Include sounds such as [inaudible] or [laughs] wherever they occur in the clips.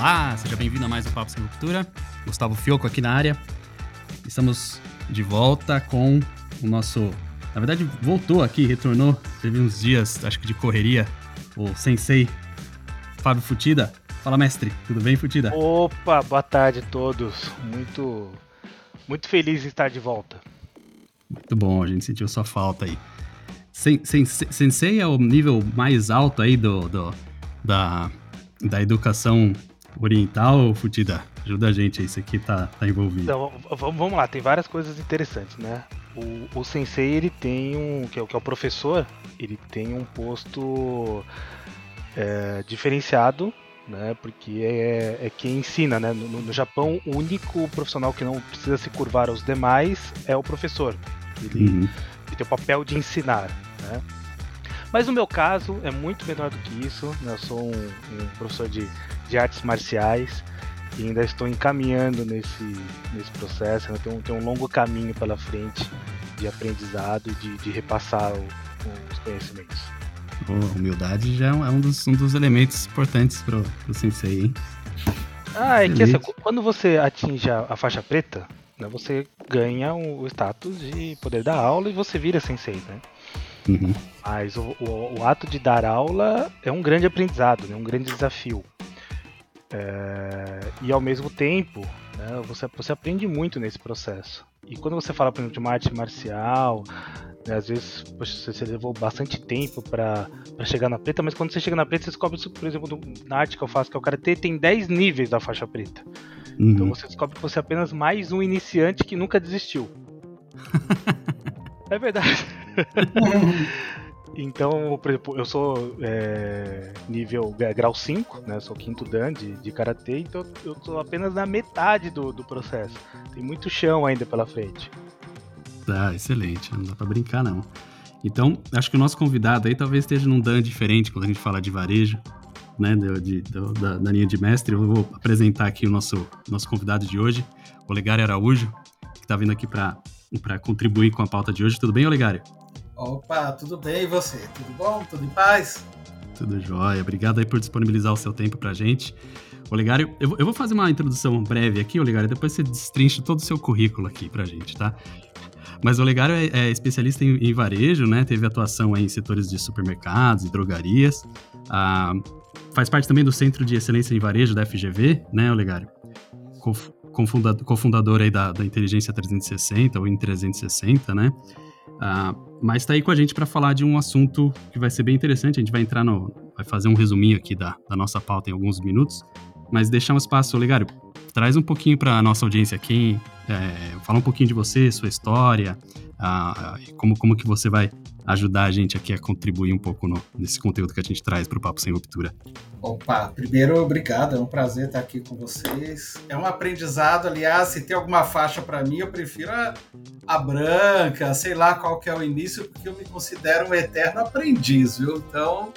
Olá, seja bem-vindo a mais um Papo Sem Ruptura. Gustavo Fioco aqui na área. Estamos de volta com o nosso. Na verdade, voltou aqui, retornou. Teve uns dias, acho que de correria, o sensei Fábio Futida. Fala, mestre, tudo bem, Futida? Opa, boa tarde a todos. Muito, muito feliz em estar de volta. Muito bom, a gente sentiu sua falta aí. Sen, sen, sensei é o nível mais alto aí do, do da, da educação oriental, Futida? Ajuda a gente aí, isso aqui tá, tá envolvido. Então, vamos lá, tem várias coisas interessantes, né? O, o sensei, ele tem um, que é, que é o professor, ele tem um posto é, diferenciado, né? Porque é, é quem ensina, né? No, no, Japão, o único profissional que não precisa se curvar aos demais é o professor. Ele, uhum. ele tem o papel de ensinar, né? Mas no meu caso é muito menor do que isso. Né? Eu sou um, um professor de, de artes marciais e ainda estou encaminhando nesse, nesse processo. Né? Tenho, tenho um longo caminho pela frente de aprendizado e de, de repassar o, os conhecimentos. Oh, humildade já é um dos, um dos elementos importantes para o sensei, hein? Ah, é que assim, quando você atinge a, a faixa preta, né, você ganha o status de poder dar aula e você vira sensei, né? Uhum. Mas o, o, o, ato de dar aula é um grande aprendizado, né? um grande desafio. É, e ao mesmo tempo, né, você, você aprende muito nesse processo. E quando você fala, por exemplo, de uma arte marcial, né, às vezes poxa, você levou bastante tempo para chegar na preta, mas quando você chega na preta, você descobre, por exemplo, na arte que eu faço, que é o Karatê, tem 10 níveis da faixa preta. Uhum. Então você descobre que você é apenas mais um iniciante que nunca desistiu. [laughs] é verdade. [laughs] Então, por exemplo, eu sou é, nível grau 5, né? Sou quinto dan de, de karatê, então eu tô apenas na metade do, do processo. Tem muito chão ainda pela frente. Tá, excelente. Não dá pra brincar, não. Então, acho que o nosso convidado aí talvez esteja num dan diferente quando a gente fala de varejo, né? De, de, da, da, linha de mestre. Eu vou apresentar aqui o nosso, nosso convidado de hoje, Olegário Araújo, que está vindo aqui para contribuir com a pauta de hoje. Tudo bem, Olegário? Opa, tudo bem e você? Tudo bom? Tudo em paz? Tudo jóia. Obrigado aí por disponibilizar o seu tempo pra gente. Olegário, eu, vou fazer uma introdução breve aqui, Olegário, depois você destrincha todo o seu currículo aqui pra gente, tá? Mas o Olegário é, é especialista em, em, varejo, né? Teve atuação em setores de supermercados e drogarias. Ah, faz parte também do Centro de Excelência em Varejo da FGV, né, Olegário? Cofundador aí da, da Inteligência 360, ou em 360, né? Ah, mas está aí com a gente para falar de um assunto que vai ser bem interessante. A gente vai entrar no. vai fazer um resuminho aqui da, da nossa pauta em alguns minutos. Mas deixar um espaço, Olegário, traz um pouquinho para a nossa audiência aqui, é, fala um pouquinho de você, sua história, ah, como, como que você vai ajudar a gente aqui a contribuir um pouco no, nesse conteúdo que a gente traz para o Papo Sem Ruptura. Opa, primeiro, obrigado, é um prazer estar aqui com vocês. É um aprendizado, aliás, se tem alguma faixa para mim, eu prefiro a, a, branca, sei lá qual que é o início, porque eu me considero um eterno aprendiz, viu? Então,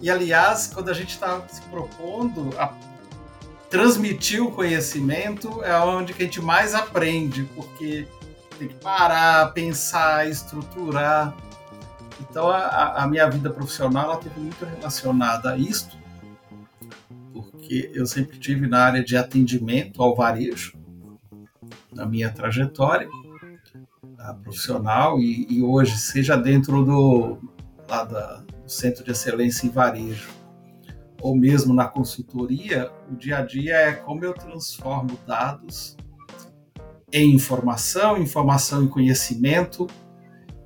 e aliás, quando a gente está se propondo a transmitir o conhecimento, é onde que a gente mais aprende, porque tem que parar, pensar, estruturar. Então a, a minha vida profissional ela teve muito relacionada a isto, porque eu sempre tive na área de atendimento ao varejo na minha trajetória profissional e, e, hoje seja dentro do, lá da, do Centro de Excelência em Varejo ou mesmo na consultoria, o dia a dia é como eu transformo dados em informação, informação em conhecimento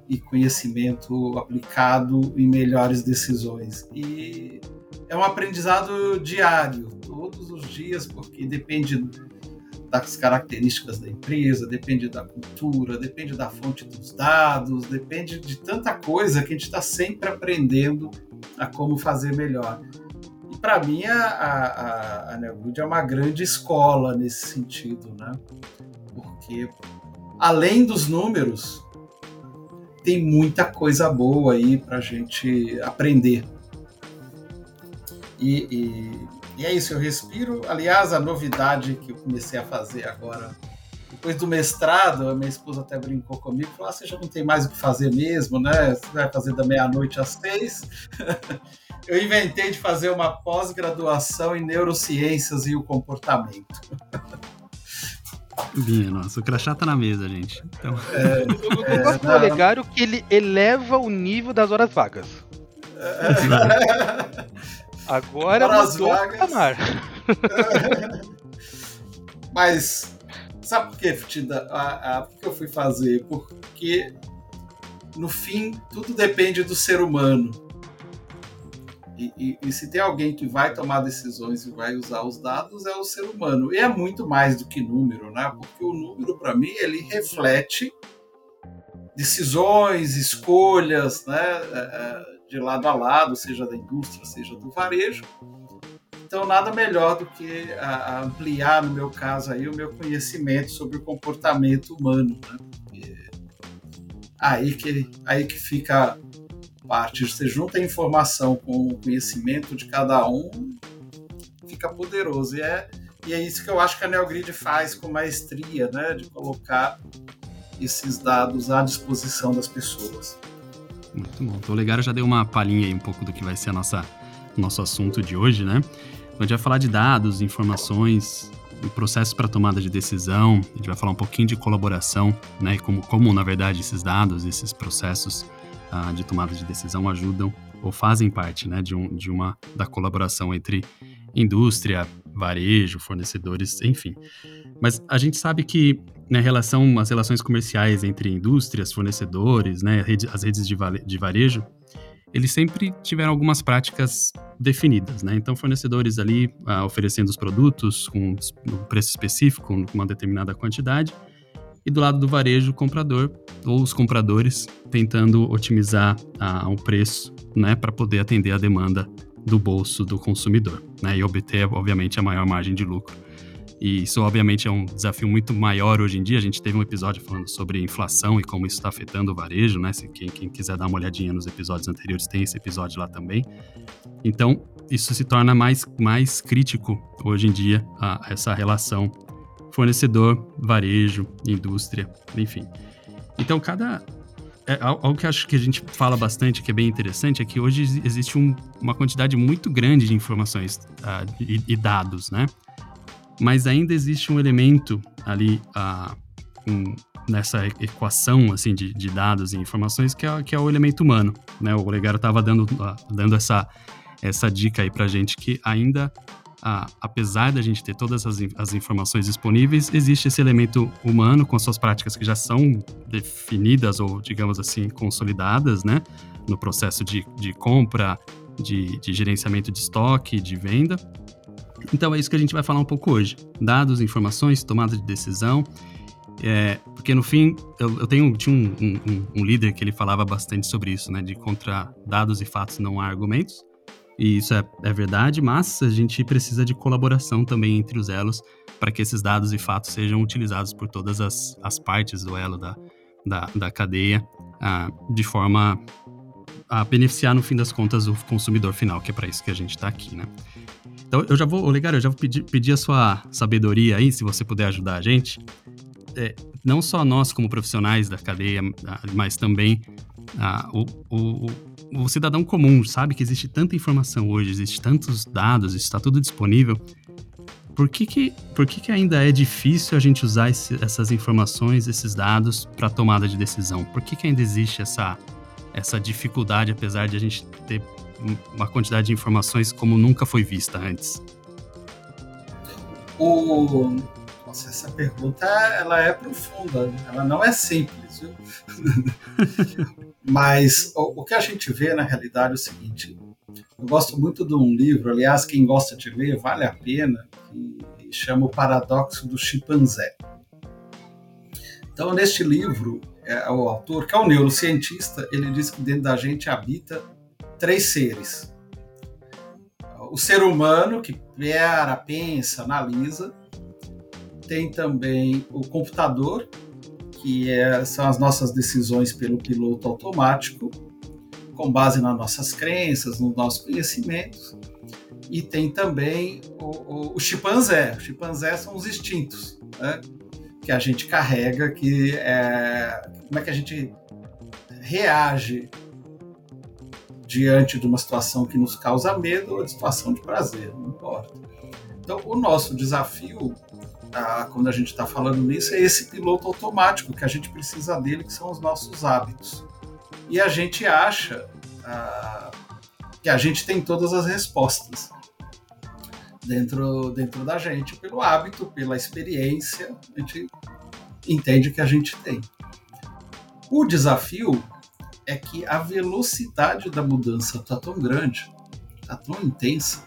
e conhecimento aplicado em melhores decisões. E é um aprendizado diário, todos os dias, porque depende das características da empresa, depende da cultura, depende da fonte dos dados, depende de tanta coisa que a gente está sempre aprendendo a como fazer melhor. E para mim a, a, a é uma grande escola nesse sentido, né? Porque além dos números, tem muita coisa boa aí para a gente aprender. E, e, e, é isso, eu respiro. Aliás, a novidade que eu comecei a fazer agora, depois do mestrado, a minha esposa até brincou comigo, falou: ah, você já não tem mais o que fazer mesmo, né? Você vai fazer da meia-noite às seis. [laughs] eu inventei de fazer uma pós-graduação em neurociências e o comportamento. [laughs] Minha nossa, o crachá tá na mesa, gente. Então... É, eu, eu gosto do Olegário que ele eleva o nível das horas vagas. É. Agora horas vagas. [laughs] Mas sabe por que, Ftida? A, a, por que eu fui fazer? Porque no fim tudo depende do ser humano. E, e, e, se tem alguém que vai tomar decisões e vai usar os dados é o ser humano. E é muito mais do que número, né? Porque o número, para mim, ele reflete decisões, escolhas, né? É, é, de lado a lado, seja da indústria, seja do varejo. Então, nada melhor do que ampliar, no meu caso, aí, o meu conhecimento sobre o comportamento humano. Né? Aí que, aí que fica parte. Você junta a informação com o conhecimento de cada um, fica poderoso. E é, e é isso que eu acho que a NeoGrid faz com maestria, né? De colocar esses dados à disposição das pessoas. Muito bom. Então, o Legaro já deu uma palhinha aí um pouco do que vai ser a nossa, nosso assunto de hoje, né? A gente vai falar de dados, informações, o processo para tomada de decisão, a gente vai falar um pouquinho de colaboração, né? E como, como na verdade, esses dados, esses processos uh, de tomada de decisão ajudam ou fazem parte né, de, um, de uma da colaboração entre indústria, varejo, fornecedores, enfim. Mas a gente sabe que na relação, as relações comerciais entre indústrias, fornecedores, né, as redes de, de varejo, eles sempre tiveram algumas práticas definidas, né? Então, fornecedores ali uh, oferecendo os produtos com um preço específico, com uma determinada quantidade, e do lado do varejo, o comprador ou os compradores tentando otimizar ah, o preço, né, para poder atender a demanda do bolso do consumidor, né, e obter, obviamente, a maior margem de lucro. E isso, obviamente, é um desafio muito maior hoje em dia. A gente teve um episódio falando sobre inflação e como isso está afetando o varejo, né? Se quem, quem, quiser dar uma olhadinha nos episódios anteriores, tem esse episódio lá também. Então, isso se torna mais, mais crítico hoje em dia, a, essa relação fornecedor, varejo, indústria, enfim. Então, cada. É, algo que acho que a gente fala bastante, que é bem interessante, é que hoje existe um, uma quantidade muito grande de informações uh, e, e, dados, né? Mas ainda existe um elemento ali uh, um, nessa equação assim de, de, dados e informações que é, que é o elemento humano, né? O Legaro estava dando, uh, dando essa, essa dica aí para gente que ainda a, apesar da gente ter todas as, as informações disponíveis, existe esse elemento humano com suas práticas que já são definidas ou, digamos assim, consolidadas, né? No processo de, de compra, de, de gerenciamento de estoque, de venda. Então é isso que a gente vai falar um pouco hoje. Dados, informações, tomada de decisão. É, porque no fim, eu, eu tenho, tinha um, um, um, líder que ele falava bastante sobre isso, né? De contra dados e fatos não há argumentos. E isso é, é verdade, mas a gente precisa de colaboração também entre os elos para que esses dados e fatos sejam utilizados por todas as, as partes do elo da, da, da cadeia ah, de forma a beneficiar, no fim das contas, o consumidor final, que é para isso que a gente está aqui, né? Então, eu já vou, Olegário, eu já vou pedir, pedir a sua sabedoria aí, se você puder ajudar a gente. É, não só nós como profissionais da cadeia, ah, mas também ah, o, o, o cidadão comum sabe que existe tanta informação hoje, existe tantos dados, está tudo disponível. Por que, que, por que, que ainda é difícil a gente usar esse, essas informações, esses dados para tomada de decisão? Por que, que ainda existe essa, essa dificuldade, apesar de a gente ter uma quantidade de informações como nunca foi vista antes? O... Nossa, essa pergunta ela é profunda, ela não é simples. Viu? [laughs] Mas o, o, que a gente vê na realidade é o seguinte: eu gosto muito de um livro, aliás, quem gosta de ler, vale a pena, que chama O Paradoxo do Chimpanzé. Então, neste livro, é, o autor, que é um neurocientista, ele diz que dentro da gente habita três seres. O ser humano, que pera, pensa, analisa. Tem também o computador, que é, são as nossas decisões pelo piloto automático, com base nas nossas crenças, nos nossos conhecimentos. E tem também o, o, o chimpanzé. O chimpanzé são os instintos, né? que a gente carrega, que é como é que a gente reage diante de uma situação que nos causa medo ou de situação de prazer, não importa. Então, o nosso desafio, ah, quando a gente está falando nisso, é esse piloto automático, que a gente precisa dele, que são os nossos hábitos. E a gente acha ah, que a gente tem todas as respostas dentro, dentro da gente, pelo hábito, pela experiência, a gente entende que a gente tem. O desafio é que a velocidade da mudança está tão grande, está tão intensa,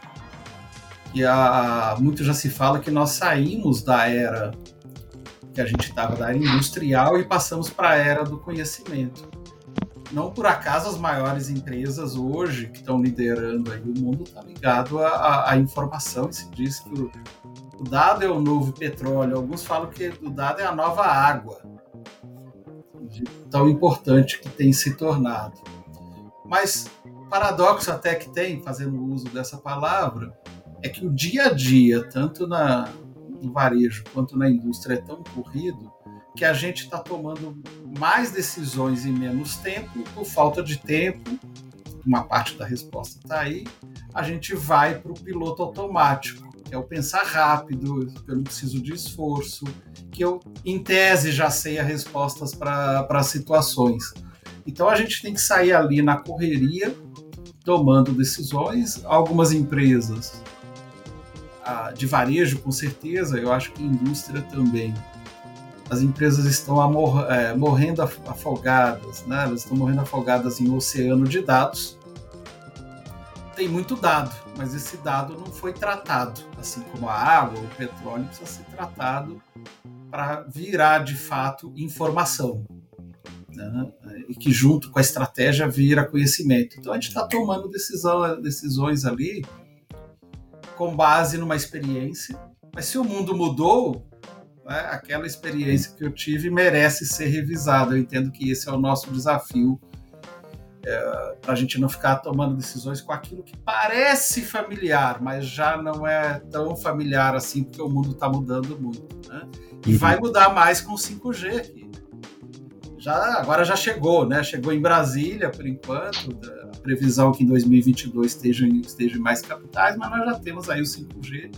que há, muito já se fala que nós saímos da era que a gente estava, da era industrial, e passamos para a era do conhecimento. Não por acaso as maiores empresas hoje que estão liderando aí o mundo está ligado à, informação e se diz que o, o dado é o novo petróleo. Alguns falam que o dado é a nova água tão importante que tem se tornado. Mas paradoxo até que tem, fazendo uso dessa palavra, é que o dia a dia, tanto na, no varejo quanto na indústria, é tão corrido que a gente está tomando mais decisões em menos tempo, por falta de tempo, uma parte da resposta está aí, a gente vai para o piloto automático, que é o pensar rápido, eu não preciso de esforço, que eu, em tese, já sei as respostas para situações. Então a gente tem que sair ali na correria, tomando decisões. Algumas empresas de varejo, com certeza, eu acho que indústria também. As empresas estão amor, é, morrendo afogadas, né? elas estão morrendo afogadas em um oceano de dados. Tem muito dado, mas esse dado não foi tratado, assim como a água, o petróleo precisa ser tratado para virar de fato informação. Né? E que junto com a estratégia vira conhecimento. Então a gente está tomando decisão, decisões ali com base numa experiência, mas se o mundo mudou, né, aquela experiência que eu tive merece ser revisada. Eu entendo que esse é o nosso desafio é, para a gente não ficar tomando decisões com aquilo que parece familiar, mas já não é tão familiar assim, porque o mundo está mudando muito. Né? E uhum. vai mudar mais com 5G aqui. Já, agora já chegou, né? Chegou em Brasília, por enquanto. Previsão que em 2022 esteja, esteja em mais capitais, mas nós já temos aí o 5G,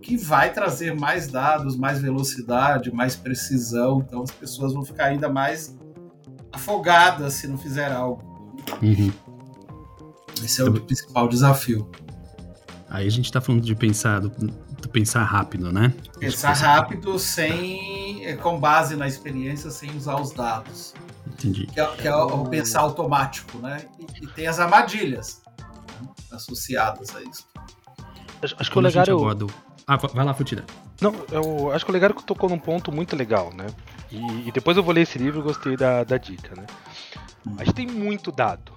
que vai trazer mais dados, mais velocidade, mais precisão. Então as pessoas vão ficar ainda mais afogadas se não fizer algo. Uhum. Esse é o principal desafio. Aí a gente está falando de pensar, do, do, pensar rápido, né? Pensar rápido sem, com base na experiência, sem usar os dados. Entendi. Que é, que é o, o, pensar automático, né? E, e tem as armadilhas né? associadas a isso. Acho, acho que o legal é Ah, vai lá, Futida. Não, eu acho que o que tocou num ponto muito legal, né? E, e depois eu vou ler esse livro e gostei da, da dica, né? A gente tem muito dado.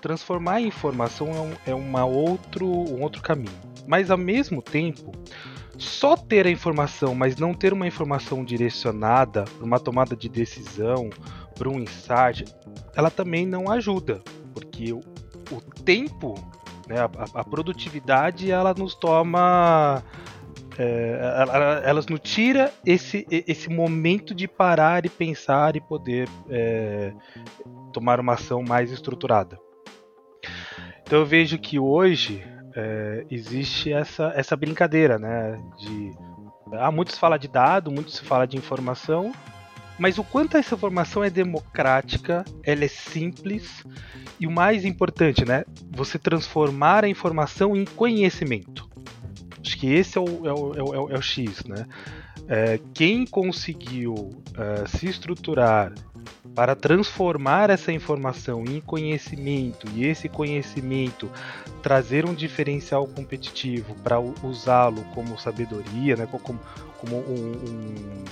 Transformar em informação é, um, é uma outro, um outro caminho. Mas ao mesmo tempo, só ter a informação, mas não ter uma informação direcionada para uma tomada de decisão, para um insight, ela também não ajuda, porque o, o tempo, né, a, a, produtividade, ela nos toma é, elas nos tira esse, esse momento de parar e pensar e poder é, tomar uma ação mais estruturada. Então eu vejo que hoje é, existe essa, essa brincadeira, né? De ah, muitos falam de dado, muitos falam de informação, mas o quanto essa informação é democrática, ela é simples e o mais importante, né? Você transformar a informação em conhecimento. Acho que esse é o, é o, é o, é o X, né? É, quem conseguiu uh, se estruturar para transformar essa informação em conhecimento e esse conhecimento trazer um diferencial competitivo para usá-lo como sabedoria, né, como, como um, um,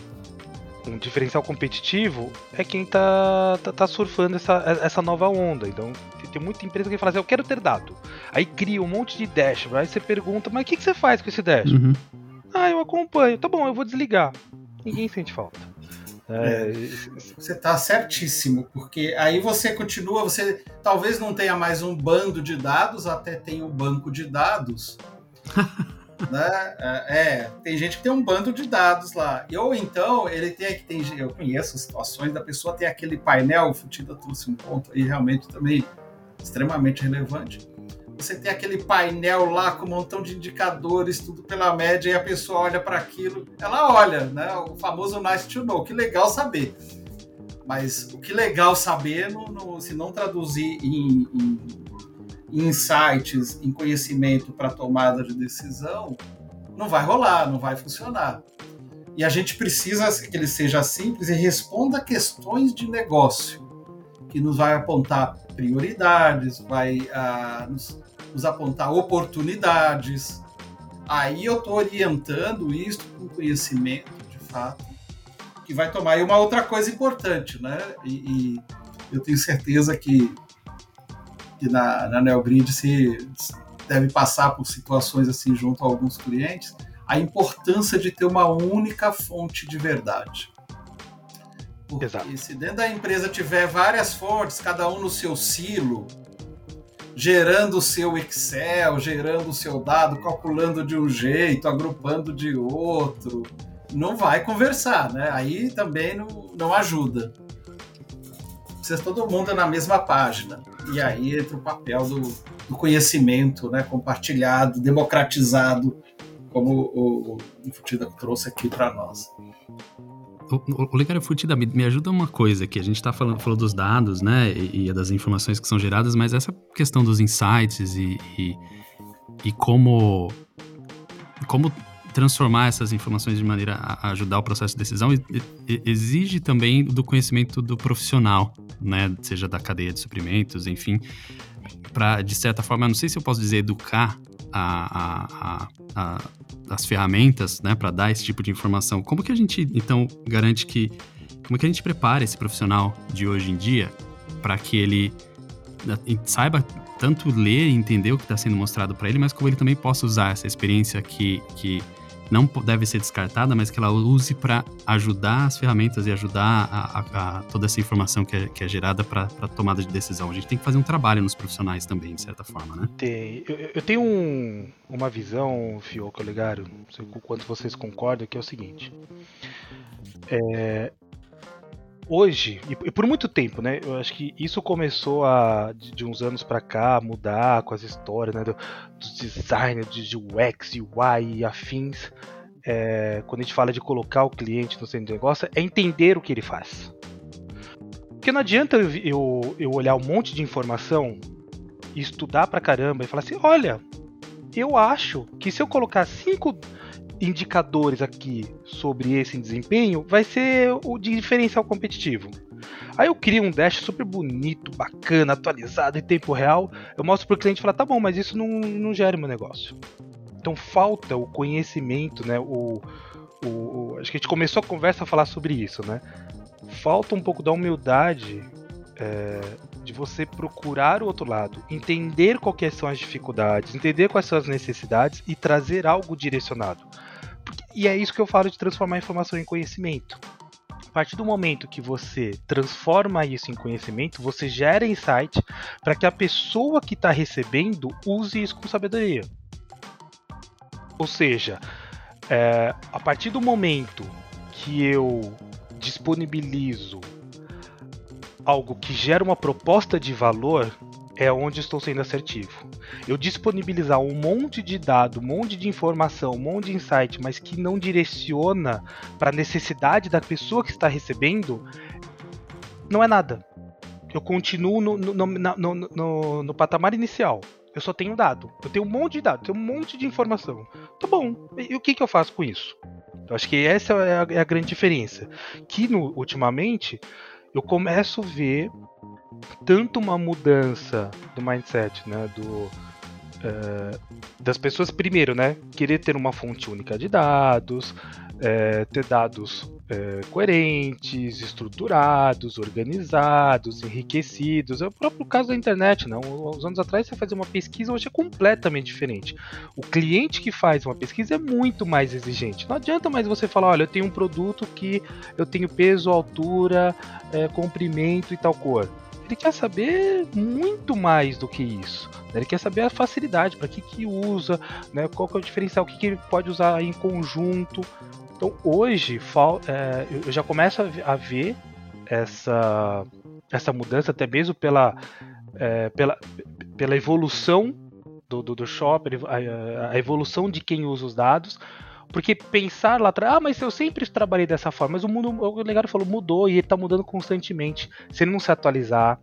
um, diferencial competitivo, é quem está tá, tá, surfando essa, essa nova onda. Então tem muita empresa que fala assim, eu quero ter dado. Aí cria um monte de dashboard, aí você pergunta, mas o que, que você faz com esse dashboard? Uhum. Ah, eu acompanho. Tá bom, eu vou desligar. Ninguém sente falta. É, você está certíssimo, porque aí você continua, você talvez não tenha mais um bando de dados, até tem um banco de dados. [laughs] né? É, é, tem gente que tem um bando de dados lá. Ou então ele tem que tem, eu conheço situações da pessoa ter aquele painel, o Futida trouxe um ponto aí realmente também extremamente relevante. Você tem aquele painel lá com um montão de indicadores, tudo pela média, e a pessoa olha para aquilo, ela olha, né? O famoso nice to know, que legal saber. Mas o que legal saber, no, no, se não traduzir em, em insights, em conhecimento para tomada de decisão, não vai rolar, não vai funcionar. E a gente precisa que ele seja simples e responda questões de negócio, que nos vai apontar prioridades, vai uh, nos, nos, apontar oportunidades. Aí eu estou orientando isso com conhecimento, de fato, que vai tomar. E uma outra coisa importante, né? E, e eu tenho certeza que, que na, na NeoGrid se deve passar por situações assim junto a alguns clientes a importância de ter uma única fonte de verdade. Porque Exato. se dentro da empresa tiver várias fontes, cada um no seu silo, gerando o seu Excel, gerando o seu dado, calculando de um jeito, agrupando de outro, não vai conversar, né? Aí também não, não ajuda. Precisa todo mundo na mesma página. E aí entra o papel do, do conhecimento né, compartilhado, democratizado como o, o Futida trouxe aqui para nós. O, Legário Futida, me, ajuda uma coisa que a gente está falando falou dos dados, né, e, e, das informações que são geradas, mas essa questão dos insights e, e, e como como transformar essas informações de maneira a ajudar o processo de decisão exige também do conhecimento do profissional, né, seja da cadeia de suprimentos, enfim, para de certa forma, não sei se eu posso dizer educar a, a, a, as ferramentas né, para dar esse tipo de informação, como que a gente então garante que. Como que a gente prepara esse profissional de hoje em dia para que ele né, saiba tanto ler e entender o que está sendo mostrado para ele, mas como ele também possa usar essa experiência que, que não deve ser descartada, mas que ela use para ajudar as ferramentas e ajudar a, a, a toda essa informação que é, que é gerada para tomada de decisão. A gente tem que fazer um trabalho nos profissionais também, de certa forma, né? Tem. Eu, eu tenho um, uma visão, Fioco Olegário, não sei quanto vocês concordam, que é o seguinte. É, hoje, e por muito tempo, né? Eu acho que isso começou a, de, de uns anos para cá, mudar com as histórias, né? Do, dos designers de UX, UI e afins. É, quando a gente fala de colocar o cliente no centro de negócio, é entender o que ele faz. Porque não adianta eu, eu, eu olhar um monte de informação estudar pra caramba e falar assim: olha, eu acho que se eu colocar cinco indicadores aqui sobre esse desempenho vai ser o diferencial competitivo. Aí eu crio um dash super bonito, bacana, atualizado em tempo real. Eu mostro para o cliente e falo, tá bom, mas isso não, não gera meu negócio. Então falta o conhecimento, né? O, o, o, acho que a gente começou a conversa a falar sobre isso, né? Falta um pouco da humildade é, de você procurar o outro lado, entender quais são as dificuldades, entender quais são as necessidades e trazer algo direcionado. E é isso que eu falo de transformar informação em conhecimento. A partir do momento que você transforma isso em conhecimento, você gera insight para que a pessoa que está recebendo use isso com sabedoria. Ou seja, é, a partir do momento que eu disponibilizo algo que gera uma proposta de valor, é onde estou sendo assertivo. Eu disponibilizar um monte de dado, um monte de informação, um monte de insight, mas que não direciona para a necessidade da pessoa que está recebendo, não é nada. Eu continuo no, no, no, no, no patamar inicial. Eu só tenho dado. Eu tenho um monte de dado, tenho um monte de informação. Tá bom. E o que, que eu faço com isso? Eu acho que essa é a, é a grande diferença. Que no, ultimamente eu começo a ver tanto uma mudança do mindset, né, do uh, das pessoas primeiro, né, querer ter uma fonte única de dados, é, ter dados é, coerentes, estruturados, organizados, enriquecidos. É o próprio caso da internet, não? Né? Uns anos atrás você fazia uma pesquisa, hoje é completamente diferente. O cliente que faz uma pesquisa é muito mais exigente. Não adianta mais você falar, olha, eu tenho um produto que eu tenho peso, altura, é, comprimento e tal cor ele quer saber muito mais do que isso. Né? Ele quer saber a facilidade, para que, que usa, né? qual que é o diferencial, o que, que ele pode usar em conjunto. Então hoje é, eu já começo a ver essa, essa mudança, até mesmo pela é, pela, pela evolução do, do, do shopper, a, a, evolução de quem usa os dados. Porque pensar lá atrás, ah, mas eu sempre trabalhei dessa forma, mas o mundo, o legado falou, mudou e ele está mudando constantemente. Se ele não se atualizar,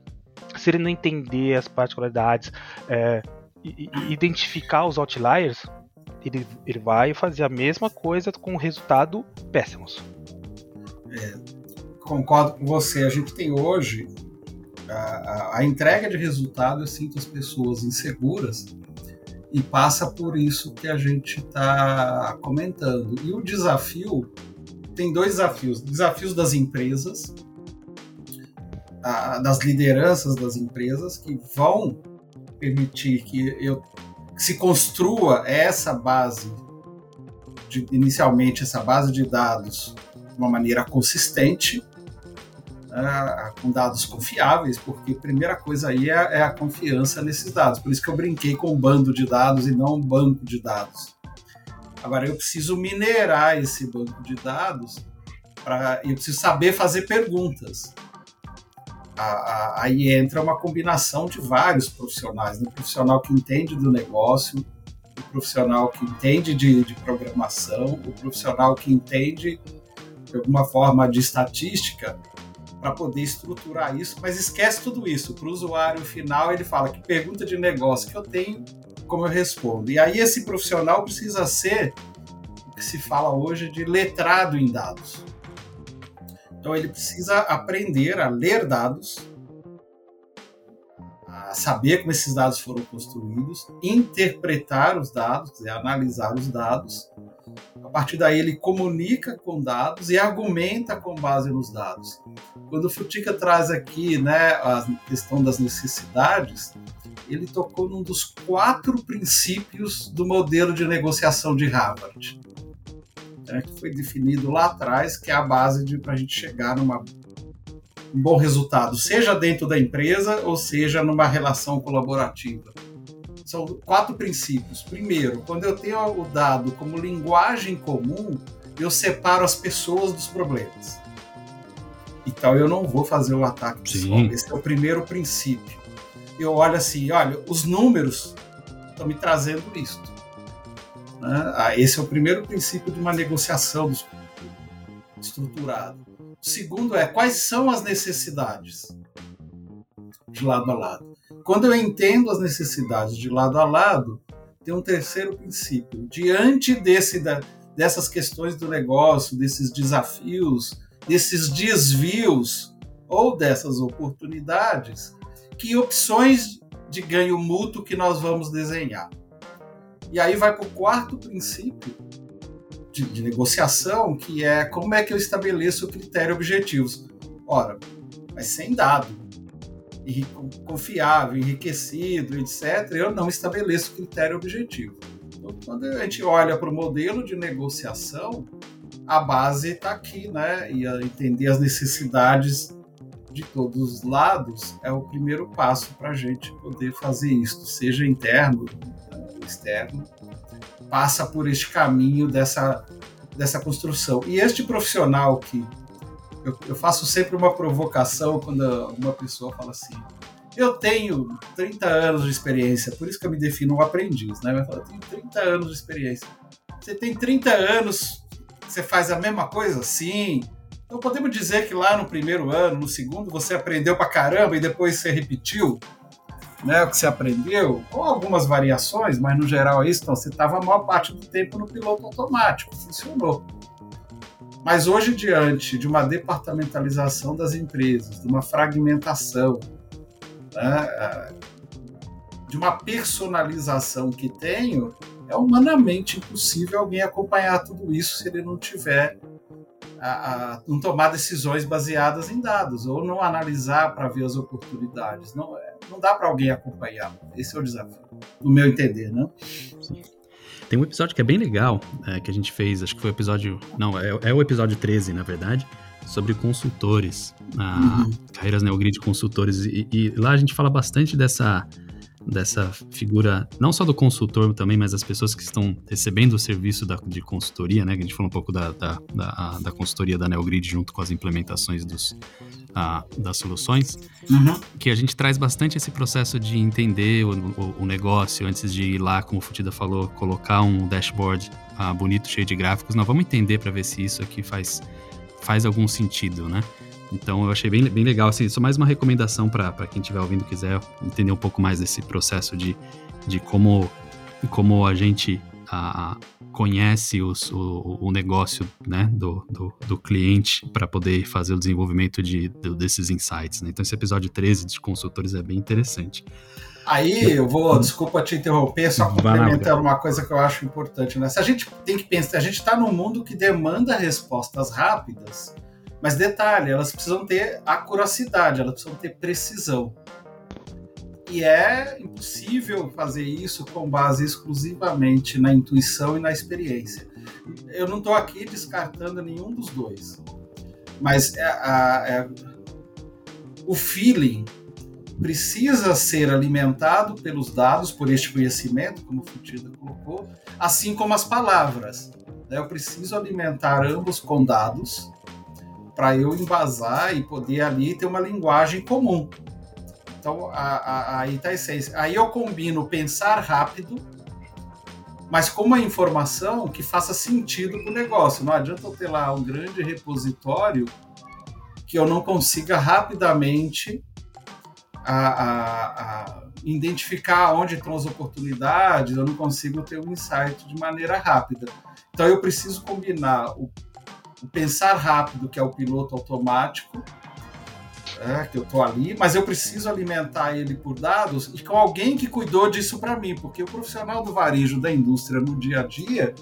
se ele não entender as particularidades, é, identificar os outliers, ele, ele vai fazer a mesma coisa com resultado péssimos. É, concordo com você. A gente tem hoje a, a, a, entrega de resultado, eu sinto as pessoas inseguras e passa por isso que a gente está comentando. E o desafio tem dois desafios: desafios das empresas, a, das lideranças das empresas que vão permitir que eu que se construa essa base de, inicialmente essa base de dados de uma maneira consistente uh, com dados confiáveis, porque a primeira coisa aí é, é, a confiança nesses dados. Por isso que eu brinquei com um bando de dados e não um banco de dados. Agora, eu preciso minerar esse banco de dados, pra, eu preciso saber fazer perguntas. aí entra uma combinação de vários profissionais, né? profissional que entende do negócio, o profissional que entende de, de programação, o profissional que entende de alguma forma de estatística para poder estruturar isso, mas esquece tudo isso. Para o usuário final, ele fala que pergunta de negócio que eu tenho, como eu respondo. E aí esse profissional precisa ser o que se fala hoje de letrado em dados. Então ele precisa aprender a ler dados, a saber como esses dados foram construídos, interpretar os dados, dizer, analisar os dados. A partir daí ele comunica com dados e argumenta com base nos dados. Quando o Futica traz aqui né, a questão das necessidades, ele tocou num dos quatro princípios do modelo de negociação de Harvard, né, que foi definido lá atrás, que é a base para a gente chegar numa um bom resultado, seja dentro da empresa ou seja numa relação colaborativa. São quatro princípios. Primeiro, quando eu tenho o dado como linguagem comum, eu separo as pessoas dos problemas. Então eu não vou fazer o ataque pessoal. Esse é o primeiro princípio. Eu olho assim, olha, os números estão me trazendo isso. Né? Ah, esse é o primeiro princípio de uma negociação estruturada. O segundo é quais são as necessidades de lado a lado. Quando eu entendo as necessidades de lado a lado, tem um terceiro princípio. Diante desse, da, dessas questões do negócio, desses desafios, desses desvios ou dessas oportunidades, que opções de ganho mútuo que nós vamos desenhar. E aí vai para o quarto princípio, de, de negociação, que é como é que eu estabeleço o critério objetivos. Ora, mas sem dado, confiável, enriquecido, etc., eu não estabeleço critério objetivo. Então, quando a gente olha para o modelo de negociação, a base está aqui, né? E entender as necessidades de todos os lados é o primeiro passo para a gente poder fazer isso, seja interno, externo, passa por este caminho dessa, dessa construção. E este profissional que eu, eu, faço sempre uma provocação quando uma pessoa fala assim: eu tenho 30 anos de experiência, por isso que eu me defino um aprendiz, né? Eu falo, eu tenho 30 anos de experiência. Você tem 30 anos, você faz a mesma coisa? Sim. Então podemos dizer que lá no primeiro ano, no segundo, você aprendeu pra caramba e depois você repetiu? Né, o que você aprendeu, com algumas variações, mas no geral é isso, então você estava a maior parte do tempo no piloto automático, funcionou. Mas hoje, diante de uma departamentalização das empresas, de uma fragmentação, né, de uma personalização que tenho, é humanamente impossível alguém acompanhar tudo isso se ele não tiver a, a não tomar decisões baseadas em dados ou não analisar para ver as oportunidades. Não é não dá para alguém acompanhar. Esse é o desafio, no meu entender, né? Sim. Tem um episódio que é bem legal, é, que a gente fez, acho que foi o episódio. Não, é, é o episódio 13, na verdade, sobre consultores, a, uhum. carreiras Neogrid consultores. E, e, lá a gente fala bastante dessa, dessa figura, não só do consultor também, mas das pessoas que estão recebendo o serviço da, de consultoria, né? Que a gente falou um pouco da, da, da, da consultoria da Neogrid junto com as implementações dos, ah, das soluções, uhum. que a gente traz bastante esse processo de entender o, o, o, negócio antes de ir lá, como o Futida falou, colocar um dashboard ah, bonito, cheio de gráficos. Nós vamos entender para ver se isso aqui faz, faz algum sentido, né? Então eu achei bem, bem legal, assim, só mais uma recomendação para quem estiver ouvindo quiser entender um pouco mais desse processo de, de como, como a gente a, conhece os, o, o negócio né, do, do, do cliente para poder fazer o desenvolvimento de, de desses insights. Né? Então esse episódio 13 de consultores é bem interessante. Aí eu vou, desculpa te interromper, só complementando uma coisa que eu acho importante. Né? Se a gente tem que pensar, a gente está num mundo que demanda respostas rápidas, mas detalhe, elas precisam ter acuracidade, elas precisam ter precisão. E é impossível fazer isso com base exclusivamente na intuição e na experiência. Eu não estou aqui descartando nenhum dos dois, mas é, é, o feeling precisa ser alimentado pelos dados, por este conhecimento, como o Futida colocou, assim como as palavras. Né? Eu preciso alimentar ambos com dados para eu embasar e poder ali ter uma linguagem comum. Então, a, a, aí está a essência. Aí eu combino pensar rápido, mas com uma informação que faça sentido para o negócio. Não adianta eu ter lá um grande repositório que eu não consiga rapidamente a, identificar onde estão as oportunidades, eu não consigo ter um insight de maneira rápida. Então, eu preciso combinar o, o pensar rápido, que é o piloto automático, é, que eu estou ali, mas eu preciso alimentar ele por dados e com alguém que cuidou disso para mim, porque o profissional do varejo da indústria no dia a dia,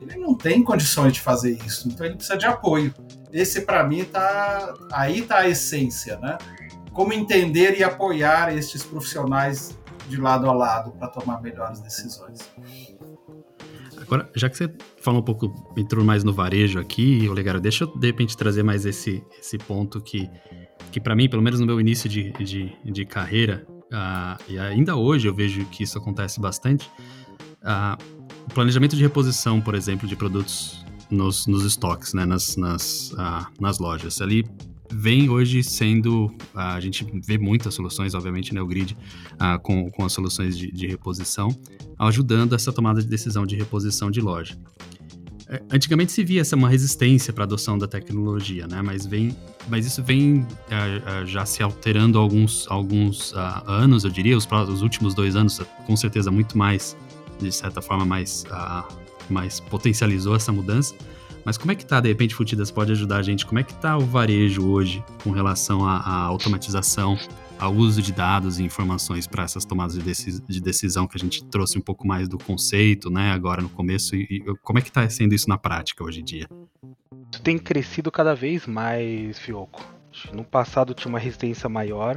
ele não tem condições de fazer isso, então ele precisa de apoio. Esse para mim tá aí tá a essência, né? Como entender e apoiar estes profissionais de lado a lado para tomar melhores decisões. Agora, já que você falou um pouco, entrou mais no varejo aqui, Olegário, deixa eu de repente trazer mais esse, esse ponto que que para mim, pelo menos no meu início de, de, de carreira, uh, e ainda hoje eu vejo que isso acontece bastante, uh, o planejamento de reposição, por exemplo, de produtos nos, nos estoques, né, nas, nas, uh, nas lojas. Ali vem hoje sendo. a gente vê muitas soluções, obviamente, né, o grid uh, com, com as soluções de, de, reposição, ajudando essa tomada de decisão de reposição de loja. É, antigamente se via essa uma resistência para a adoção da tecnologia, né? Mas vem, mas isso vem é, já se alterando alguns alguns anos, eu diria, os, os, últimos dois anos, com certeza muito mais, de certa forma mais mais potencializou essa mudança. Mas como é que tá, de repente, Futidas pode ajudar a gente? Como é que tá o varejo hoje com relação à, à automatização ao uso de dados e informações para essas tomadas de, de, decisão que a gente trouxe um pouco mais do conceito, né, agora no começo, e, e como é que está sendo isso na prática hoje em dia? Isso tem crescido cada vez mais, Fioco. No passado tinha uma resistência maior,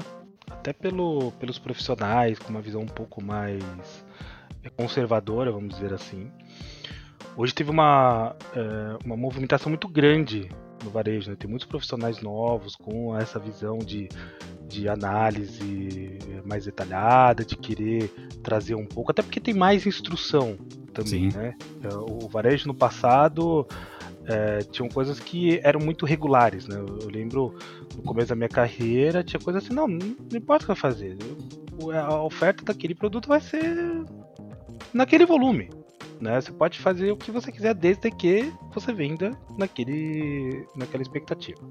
até pelo, pelos profissionais, com uma visão um pouco mais conservadora, vamos dizer assim. Hoje teve uma, é, uma movimentação muito grande no varejo, né? Tem muitos profissionais novos com essa visão de de análise mais detalhada, de querer trazer um pouco, até porque tem mais instrução também, Sim. né? É, o varejo no passado é, tinham coisas que eram muito regulares, né? Eu, lembro no começo da minha carreira tinha coisas assim, não, não importa o que vai fazer, a oferta daquele produto vai ser naquele volume. Né? Você pode fazer o que você quiser desde que você venda naquele, naquela expectativa.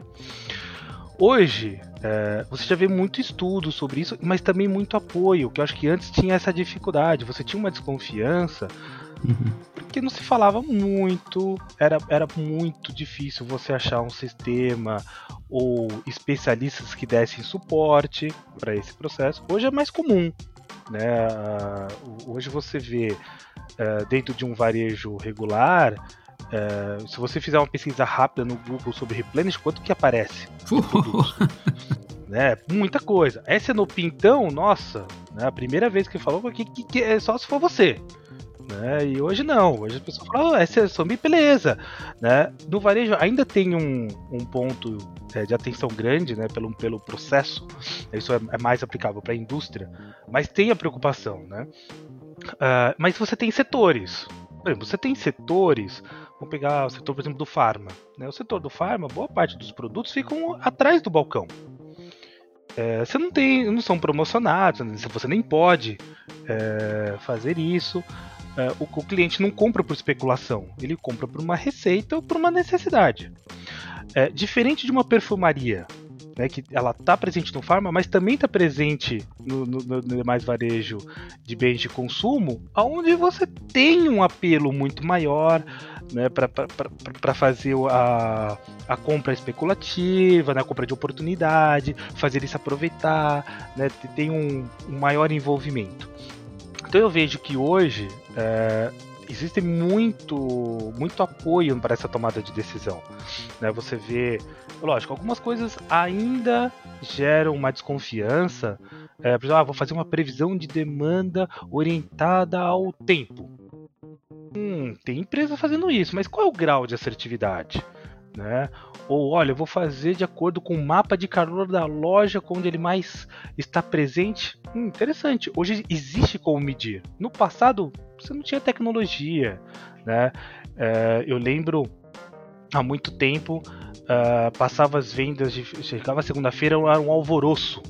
Hoje, é, você já vê muito estudo sobre isso, mas também muito apoio, que eu acho que antes tinha essa dificuldade. Você tinha uma desconfiança, uhum. porque não se falava muito, era, era muito difícil você achar um sistema ou especialistas que dessem suporte para esse processo. Hoje é mais comum. Né? Hoje você vê é, dentro de um varejo regular é, se você fizer uma pesquisa rápida no Google sobre Replenish, quanto que aparece? [laughs] né? Muita coisa. Essa no Pintão, nossa, né? a primeira vez que falou que, que, que é só se for você. Né? E hoje não, hoje as pessoas falam, essa é só beleza. Né? No varejo ainda tem um, um ponto é, de atenção grande né? pelo, pelo processo, isso é, é mais aplicável para a indústria, mas tem a preocupação. Né? Uh, mas você tem setores. Por exemplo, você tem setores Vamos pegar o setor, por exemplo, do farma. Né? O setor do farma, boa parte dos produtos ficam atrás do balcão. é, você não tem, não são promocionados, você nem pode é, fazer isso. É, o, o, cliente não compra por especulação, ele compra por uma receita ou por uma necessidade. É, diferente de uma perfumaria, né, que ela está presente no farma, mas também está presente no, no, no, demais varejo de bens de consumo, onde você tem um apelo muito maior né, para fazer a, a compra especulativa, né, a compra de oportunidade, fazer isso aproveitar, né, tem um, um maior envolvimento. Então eu vejo que hoje é, existe muito, muito apoio para essa tomada de decisão. Né? Você vê, lógico, algumas coisas ainda geram uma desconfiança. É, por exemplo, ah, vou fazer uma previsão de demanda orientada ao tempo. Hum, tem empresa fazendo isso, mas qual é o grau de assertividade? Né? Ou olha, eu vou fazer de acordo com o mapa de calor da loja onde ele mais está presente. Hum, interessante. Hoje existe como medir. No passado você não tinha tecnologia, né? É, eu lembro há muito tempo uh, passava as vendas de chegava segunda-feira era um alvoroço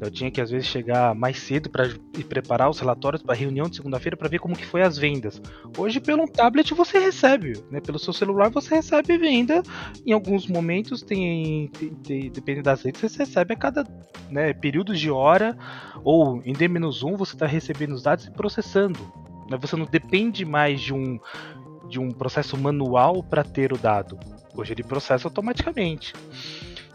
eu tinha que às vezes chegar mais cedo para preparar os relatórios para a reunião de segunda-feira para ver como que foi as vendas. Hoje pelo tablet você recebe, né? Pelo seu celular você recebe venda. Em alguns momentos tem, tem, tem dependendo das redes você recebe a cada né, períodos de hora ou em D-1 você está recebendo os dados e processando. Né? Você não depende mais de um de um processo manual para ter o dado. Hoje ele processa automaticamente.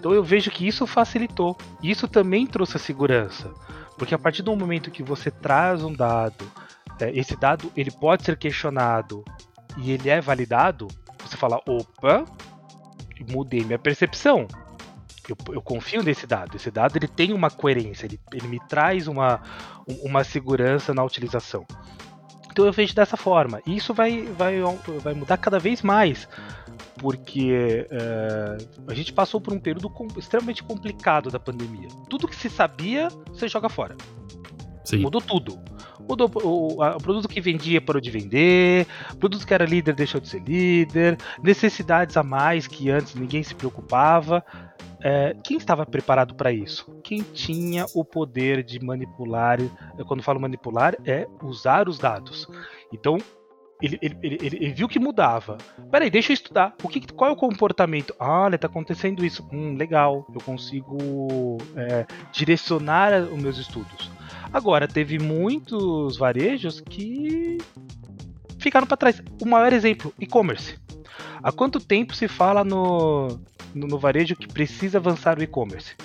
Então eu vejo que isso facilitou. Isso também trouxe a segurança. Porque a partir do momento que você traz um dado, é, esse dado ele pode ser questionado e ele é validado, você fala, opa, mudei minha percepção. Eu, eu, confio nesse dado. Esse dado ele tem uma coerência, ele, ele me traz uma, uma segurança na utilização. Então eu vejo dessa forma. E isso vai, vai, vai mudar cada vez mais porque é, a gente passou por um período com, extremamente complicado da pandemia. Tudo que se sabia, você joga fora. Sim. Mudou tudo. Mudou o, a, o, produto que vendia parou de vender, o produto que era líder deixou de ser líder, necessidades a mais que antes ninguém se preocupava. É, quem estava preparado para isso? Quem tinha o poder de manipular, quando falo manipular, é usar os dados. Então, ele, ele, ele, ele, viu que mudava. Peraí, deixa eu estudar. O que, qual é o comportamento? Ah, olha, tá acontecendo isso. Hum, legal. Eu consigo é, direcionar os meus estudos. Agora, teve muitos varejos que ficaram para trás. O maior exemplo, e-commerce. Há quanto tempo se fala no, no, no varejo que precisa avançar o e-commerce?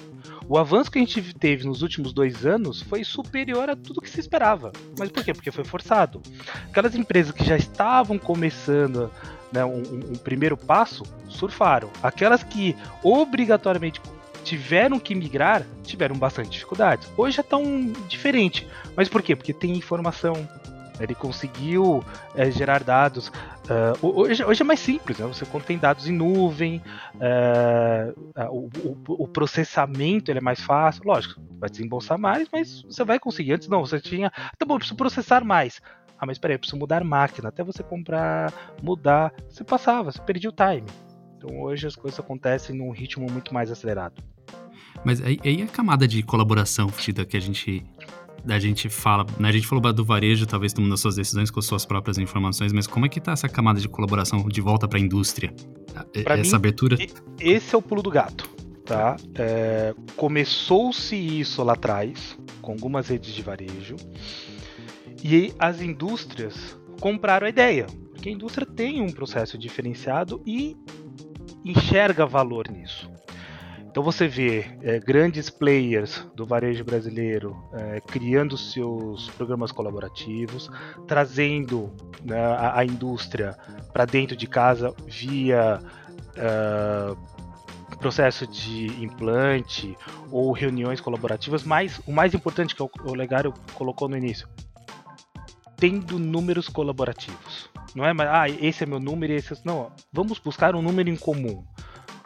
O avanço que a gente teve nos últimos dois anos foi superior a tudo que se esperava. Mas por quê? Porque foi forçado. Aquelas empresas que já estavam começando né, um, um primeiro passo surfaram. Aquelas que obrigatoriamente tiveram que migrar tiveram bastante dificuldades. Hoje já estão diferente. Mas por quê? Porque tem informação, ele conseguiu é, gerar dados. Uh, hoje, hoje, é mais simples, né? você contém dados em nuvem, uh, o, o, o, processamento ele é mais fácil. Lógico, vai desembolsar mais, mas você vai conseguir. Antes não, você tinha. Tá bom, eu preciso processar mais. Ah, mas peraí, eu preciso mudar máquina. Até você comprar, mudar. Você passava, você perdia o time. Então hoje as coisas acontecem num ritmo muito mais acelerado. Mas aí, aí a camada de colaboração, Tida, que a gente a gente fala, né, a gente falou do varejo, talvez tomando as suas decisões com as suas próprias informações, mas como é que tá essa camada de colaboração de volta para a indústria? Pra essa mim, abertura? Esse é o pulo do gato, tá? É, Começou-se isso lá atrás, com algumas redes de varejo, e as indústrias compraram a ideia, porque a indústria tem um processo diferenciado e enxerga valor nisso. Então você vê é, grandes players do varejo brasileiro é, criando seus programas colaborativos, trazendo né, a, a, indústria para dentro de casa via uh, processo de implante ou reuniões colaborativas, mas o mais importante que o Legário colocou no início, tendo números colaborativos. Não é mais, ah, esse é meu número e esse é... Não, vamos buscar um número em comum.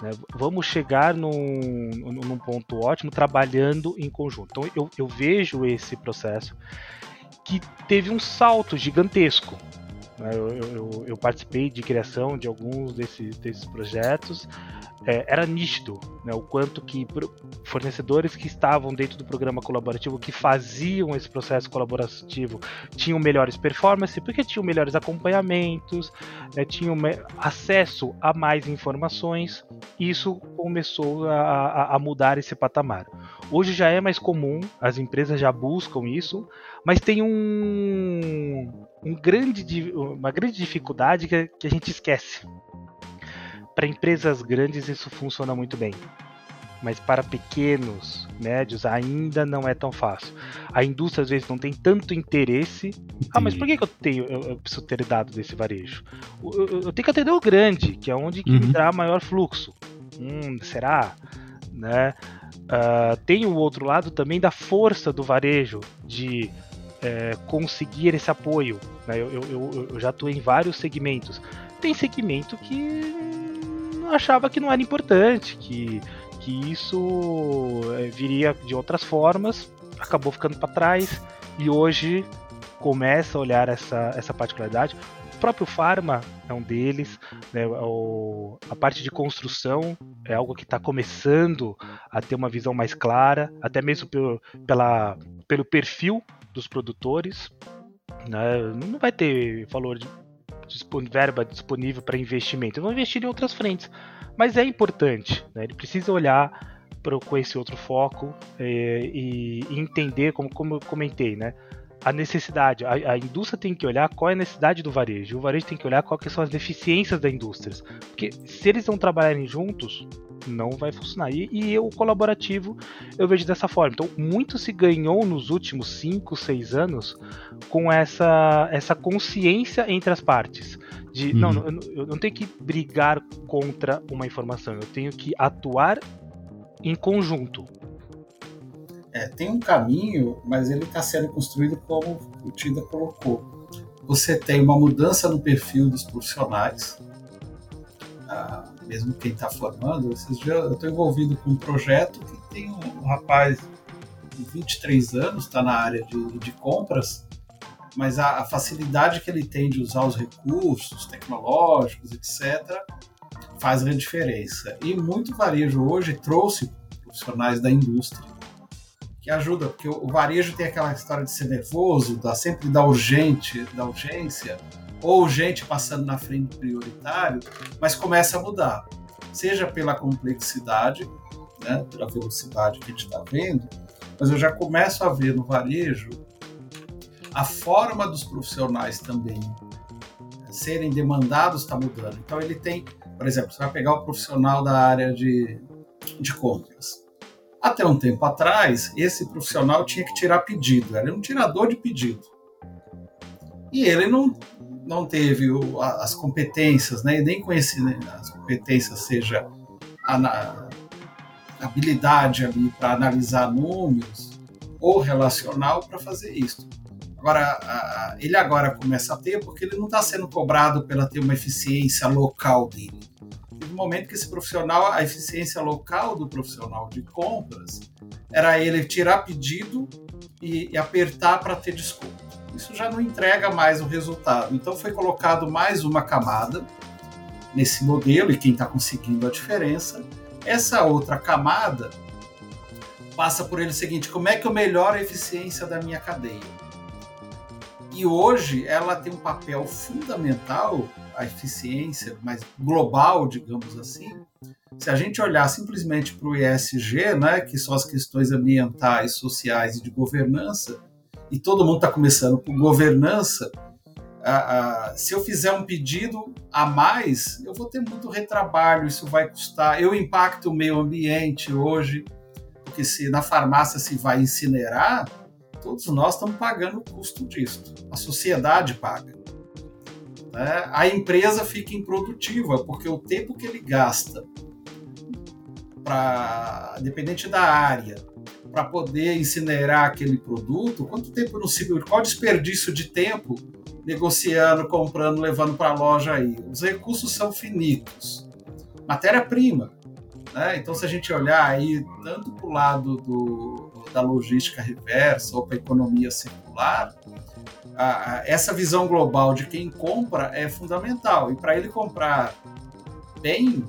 Né? Vamos chegar num, num ponto ótimo trabalhando em conjunto. Então eu, eu vejo esse processo que teve um salto gigantesco. Né? Eu, eu, eu, participei de criação de alguns desses, desses projetos. É, era nítido né, o quanto que fornecedores que estavam dentro do programa colaborativo, que faziam esse processo colaborativo, tinham melhores performances, porque tinham melhores acompanhamentos, né, tinham acesso a mais informações. Isso começou a, a mudar esse patamar. Hoje já é mais comum, as empresas já buscam isso, mas tem um, um grande, uma grande dificuldade que, que a gente esquece. Para empresas grandes isso funciona muito bem, mas para pequenos, médios, ainda não é tão fácil. A indústria às vezes não tem tanto interesse. Ah, mas por que, que eu tenho, eu, eu, preciso ter dados desse varejo? Eu, eu, tenho que atender o grande, que é onde que uhum. me dá maior fluxo. Hum, será? Né? Uh, tem o outro lado também da força do varejo de é, conseguir esse apoio. Né? Eu, eu, eu, já atuei em vários segmentos. Tem segmento que achava que não era importante, que, que isso é, viria de outras formas, acabou ficando para trás e hoje começa a olhar essa, essa particularidade. O próprio Pharma é um deles, né? o, a parte de construção é algo que está começando a ter uma visão mais clara, até mesmo pelo, pela, pelo perfil dos produtores. Né? Não vai ter valor de, verba disponível para investimento. Vão investir em outras frentes. Mas é importante. Né? Ele precisa olhar pra, com esse outro foco é, e, entender, como, como eu comentei, né? a necessidade. A, a, indústria tem que olhar qual é a necessidade do varejo. O varejo tem que olhar quais são as deficiências da indústria. Porque se eles não trabalharem juntos, não vai funcionar. E, e o colaborativo eu vejo dessa forma. Então, muito se ganhou nos últimos 5, 6 anos com essa, essa consciência entre as partes. De, uhum. não, eu, eu não tenho que brigar contra uma informação, eu tenho que atuar em conjunto. É, tem um caminho, mas ele está sendo construído como o Tida colocou. Você tem uma mudança no perfil dos profissionais, ah, mesmo quem está formando. Esses dias eu estou envolvido com um projeto que tem um, rapaz de 23 anos, está na área de, de compras, mas a, a, facilidade que ele tem de usar os recursos tecnológicos, etc., faz a diferença. E muito varejo hoje trouxe profissionais da indústria que ajuda, porque o varejo tem aquela história de ser nervoso, da sempre da urgente, da urgência, ou urgente passando na frente prioritário, mas começa a mudar, seja pela complexidade, né, pela velocidade que a gente está vendo, mas eu já começo a ver no varejo a forma dos profissionais também serem demandados está mudando. Então ele tem, por exemplo, você vai pegar o profissional da área de, de compras. Até um tempo atrás, esse profissional tinha que tirar pedido, era um tirador de pedido. E ele não, não teve o, as competências, né, nem conhecia né, as competências, seja a, a habilidade ali para analisar números ou relacional para fazer isso. Agora, a, ele agora começa a ter porque ele não está sendo cobrado pela ter uma eficiência local dele no momento que esse profissional, a eficiência local do profissional de compras era ele tirar pedido e, e apertar para ter desconto. Isso já não entrega mais o resultado. Então foi colocado mais uma camada nesse modelo e quem está conseguindo a diferença. Essa outra camada passa por ele o seguinte: como é que eu melhoro a eficiência da minha cadeia? E hoje ela tem um papel fundamental a eficiência mais global, digamos assim, se a gente olhar simplesmente para o ESG, né, que são as questões ambientais, sociais e de governança, e todo mundo está começando por governança, se eu fizer um pedido a mais, eu vou ter muito retrabalho, isso vai custar. Eu impacto o meio ambiente hoje, porque se na farmácia se vai incinerar, todos nós estamos pagando o custo disso. A sociedade paga né, a empresa fica improdutiva, porque o tempo que ele gasta, para dependente da área, para poder incinerar aquele produto, quanto tempo não se qual desperdício de tempo negociando, comprando, levando para a loja aí? Os recursos são finitos. Matéria-prima. Né? Então, se a gente olhar aí tanto para o lado do, da logística reversa ou para a economia circular, a, a, essa visão global de quem compra é fundamental. E para ele comprar bem,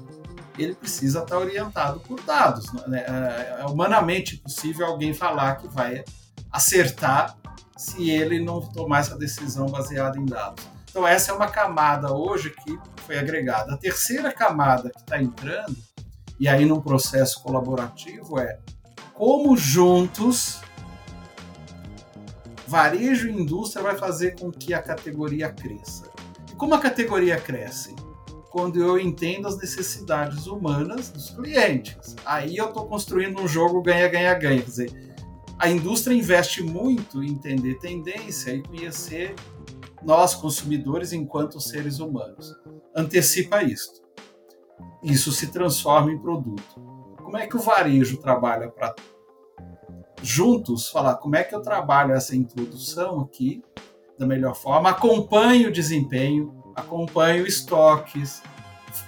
ele precisa estar orientado por dados. Né? É, é humanamente possível alguém falar que vai acertar se ele não tomar essa decisão baseada em dados. Então, essa é uma camada hoje que foi agregada. A terceira camada que está entrando, e aí num processo colaborativo, é como juntos varejo e indústria vai fazer com que a categoria cresça. E como a categoria cresce? Quando eu entendo as necessidades humanas dos clientes. Aí eu estou construindo um jogo ganha-ganha-ganha. Quer dizer, a indústria investe muito em entender tendência e conhecer nós, consumidores, enquanto seres humanos. Antecipa isto. Isso se transforma em produto. Como é que o varejo trabalha para juntos falar como é que eu trabalho essa introdução aqui da melhor forma, acompanho o desempenho, acompanho estoques,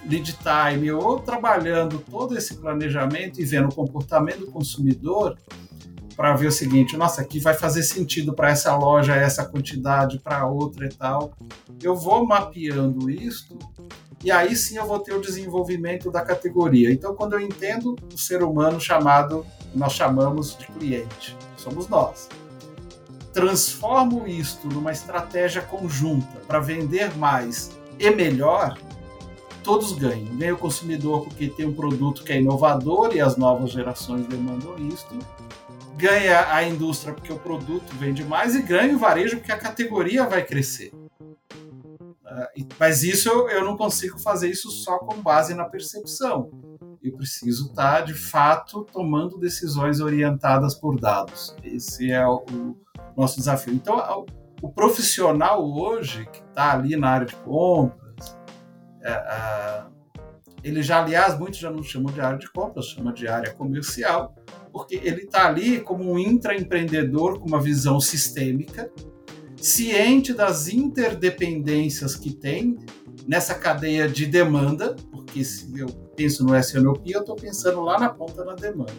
lead time, ou trabalhando todo esse planejamento e vendo o comportamento do consumidor para ver o seguinte, nossa, aqui vai fazer sentido para essa loja essa quantidade, para outra e tal. Eu vou mapeando isso e aí sim eu vou ter o desenvolvimento da categoria. Então, quando eu entendo o ser humano chamado, nós chamamos de cliente, somos nós. Transformo isto numa estratégia conjunta para vender mais e melhor, todos ganham. Ganha o consumidor porque tem um produto que é inovador e as novas gerações demandam isto ganha a indústria porque o produto vende mais e ganha o varejo porque a categoria vai crescer. Uh, mas isso eu, não consigo fazer isso só com base na percepção. Eu preciso estar, de fato, tomando decisões orientadas por dados. Esse é o nosso desafio. Então, o, profissional hoje, que está ali na área de compras, é, é, ele já, aliás, muitos já não chamam de área de compras, chama de área comercial, porque ele está ali como um intraempreendedor com uma visão sistêmica, ciente das interdependências que tem nessa cadeia de demanda, porque se eu penso no SNOP, eu estou pensando lá na ponta da demanda.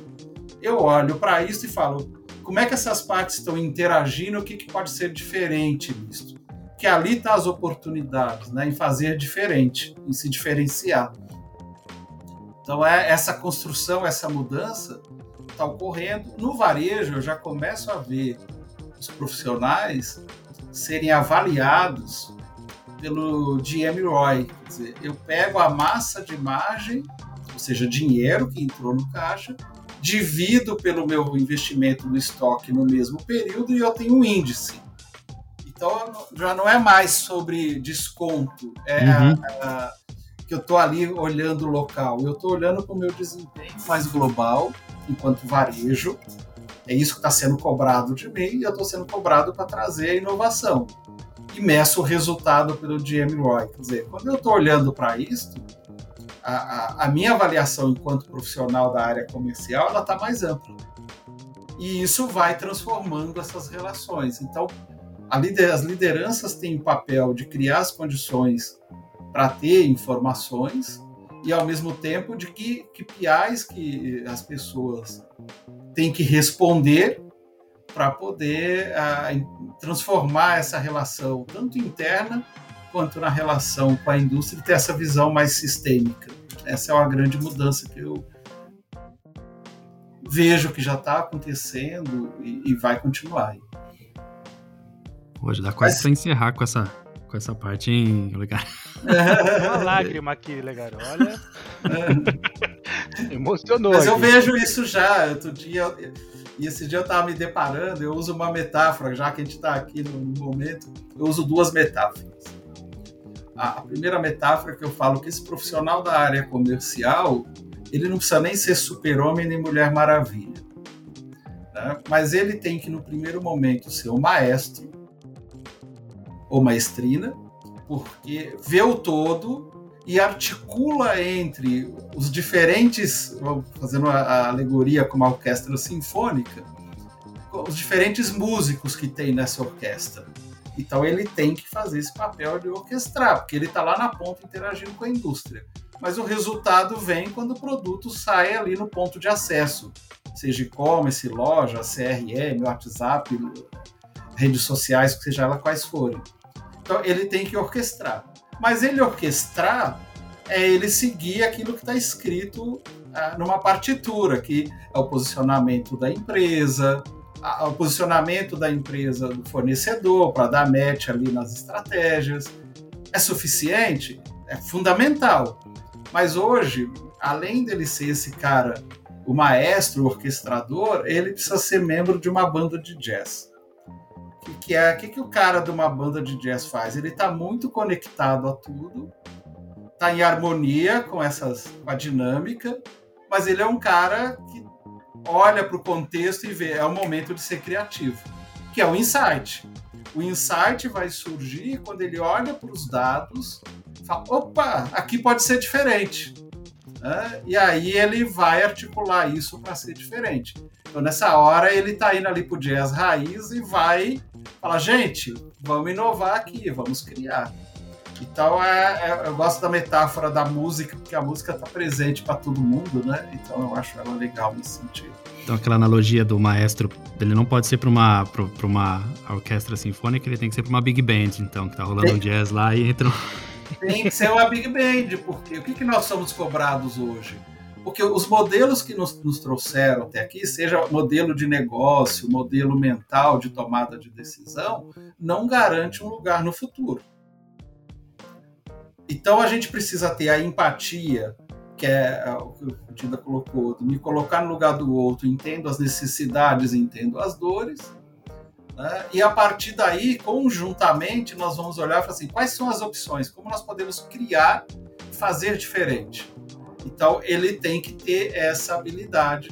Eu olho para isso e falo, como é que essas partes estão interagindo, o que, que pode ser diferente nisso? Que ali está as oportunidades, né, em fazer diferente, em se diferenciar. Então é essa construção, essa mudança está ocorrendo. No varejo, eu já começo a ver os profissionais serem avaliados pelo GM ROI. Quer dizer, eu pego a massa de margem, ou seja, dinheiro que entrou no caixa, divido pelo meu investimento no estoque no mesmo período e eu tenho um índice. Então já não é mais sobre desconto, é uhum. a, a, que eu estou ali olhando o local, eu estou olhando para o meu desempenho mais global enquanto varejo. É isso que está sendo cobrado de mim e eu estou sendo cobrado para trazer a inovação. E meço o resultado pelo GM Roy. Quer dizer, quando eu estou olhando para isso, a, a, minha avaliação enquanto profissional da área comercial ela está mais ampla. E isso vai transformando essas relações. Então, lider, as lideranças têm o papel de criar as condições para ter informações e ao mesmo tempo de que, que PIs que as pessoas têm que responder para poder uh, transformar essa relação, tanto interna quanto na relação com a indústria, e ter essa visão mais sistêmica. Essa é uma grande mudança que eu vejo que já está acontecendo e, e, vai continuar. Hoje dá quase para encerrar com essa, com essa parte, hein, Legal? Uma lágrima aqui, legal. Olha. [laughs] Emocionou. Mas eu vejo isso já. Outro dia, e esse dia eu estava me deparando, eu uso uma metáfora, já que a gente está aqui no, momento, eu uso duas metáforas. A, a primeira metáfora que eu falo que esse profissional da área comercial, ele não precisa nem ser super-homem nem mulher maravilha. Né? Mas ele tem que, no primeiro momento, ser o maestro ou maestrina, porque vê o todo e articula entre os diferentes, fazendo a alegoria com uma orquestra sinfônica, os diferentes músicos que tem nessa orquestra. Então ele tem que fazer esse papel de orquestrar, porque ele está lá na ponta interagindo com a indústria. Mas o resultado vem quando o produto sai ali no ponto de acesso seja e-commerce, loja, CRM, WhatsApp, redes sociais, seja ela quais forem. Então ele tem que orquestrar. Mas ele orquestrar é ele seguir aquilo que está escrito ah, numa partitura, que é o posicionamento da empresa, o posicionamento da empresa do fornecedor para dar match ali nas estratégias. É suficiente? É fundamental. Mas hoje, além dele ser esse cara, o maestro, o orquestrador, ele precisa ser membro de uma banda de jazz. O que, que, é? O que, que o cara de uma banda de jazz faz? Ele está muito conectado a tudo, está em harmonia com essas com a dinâmica, mas ele é um cara que olha para o contexto e vê é o momento de ser criativo, que é o insight. O insight vai surgir quando ele olha para os dados, fala, opa, aqui pode ser diferente. Né? E aí ele vai articular isso para ser diferente. Então nessa hora ele está indo ali para o jazz raiz e vai falar, gente, vamos inovar aqui, vamos criar. Então é, é, eu gosto da metáfora da música, porque a música está presente para todo mundo, né? Então eu acho ela legal nesse sentido. Então aquela analogia do maestro, ele não pode ser para uma para uma orquestra sinfônica, ele tem que ser para uma big band, então que tá rolando tem, um jazz lá e entra. Tem que ser uma big band, porque o que, que nós somos cobrados hoje? Porque os modelos que nos, nos trouxeram até aqui, seja modelo de negócio, modelo mental de tomada de decisão, não garante um lugar no futuro. Então a gente precisa ter a empatia, que é, é o que o Tida colocou, de me colocar no lugar do outro, entendo as necessidades, entendo as dores, né? e a partir daí, conjuntamente, nós vamos olhar para assim, quais são as opções, como nós podemos criar e fazer diferente. Então ele tem que ter essa habilidade,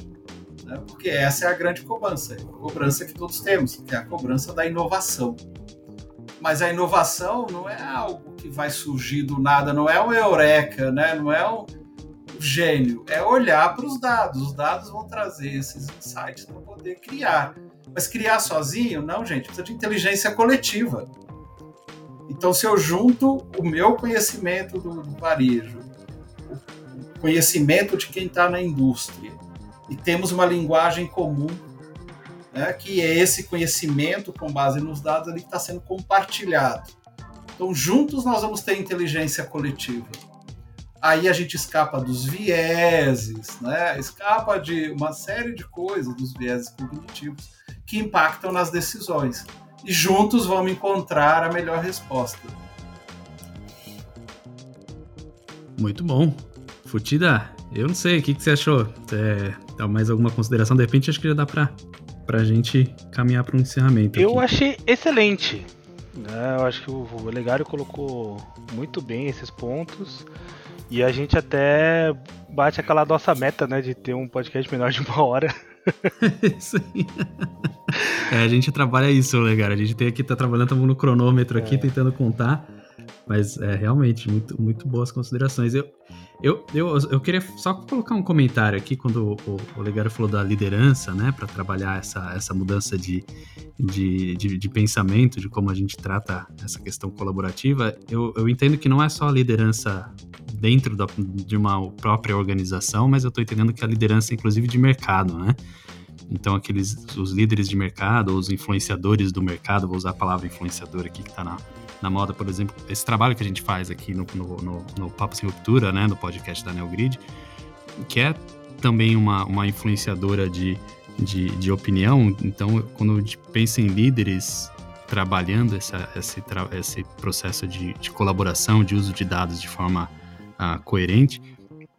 né? porque essa é a grande cobrança, a cobrança que todos temos, que é a cobrança da inovação. Mas a inovação não é algo que vai surgir do nada, não é um eureka, né? não é um gênio, é olhar para os dados. Os dados vão trazer esses insights para poder criar. Mas criar sozinho, não, gente, precisa de inteligência coletiva. Então, se eu junto o meu conhecimento do, do varejo, o conhecimento de quem está na indústria, e temos uma linguagem comum né, que é esse conhecimento com base nos dados ali que está sendo compartilhado. Então, juntos nós vamos ter inteligência coletiva. Aí a gente escapa dos vieses, né? escapa de uma série de coisas, dos vieses cognitivos, que impactam nas decisões. E juntos vamos encontrar a melhor resposta. Muito bom. Futida, eu não sei, o que, que você achou? É, mais alguma consideração? De repente, acho que já dá para pra gente caminhar para um encerramento. Eu aqui. achei excelente. Né? Eu acho que o Legário colocou muito bem esses pontos. E a gente até bate aquela nossa meta, né? De ter um podcast menor de uma hora. [laughs] isso aí. É, a gente trabalha isso, Legário. A gente tem aqui, tá trabalhando, estamos no cronômetro aqui, é. tentando contar. Mas é realmente muito, muito boas considerações. Eu, eu, eu, eu queria só colocar um comentário aqui quando o, o falou da liderança, né, para trabalhar essa, essa mudança de, de, de, de, pensamento, de como a gente trata essa questão colaborativa. Eu, eu entendo que não é só a liderança dentro da, de uma própria organização, mas eu estou entendendo que a liderança, inclusive, de mercado, né? Então, aqueles os líderes de mercado, os influenciadores do mercado, vou usar a palavra influenciador aqui que está na, na moda, por exemplo, esse trabalho que a gente faz aqui no, no, no, no Papo Sem Ruptura, né, no podcast da Neogrid, que é também uma, uma influenciadora de, de, de opinião. Então, quando a gente pensa em líderes trabalhando essa, esse, esse processo de, de colaboração, de uso de dados de forma uh, coerente,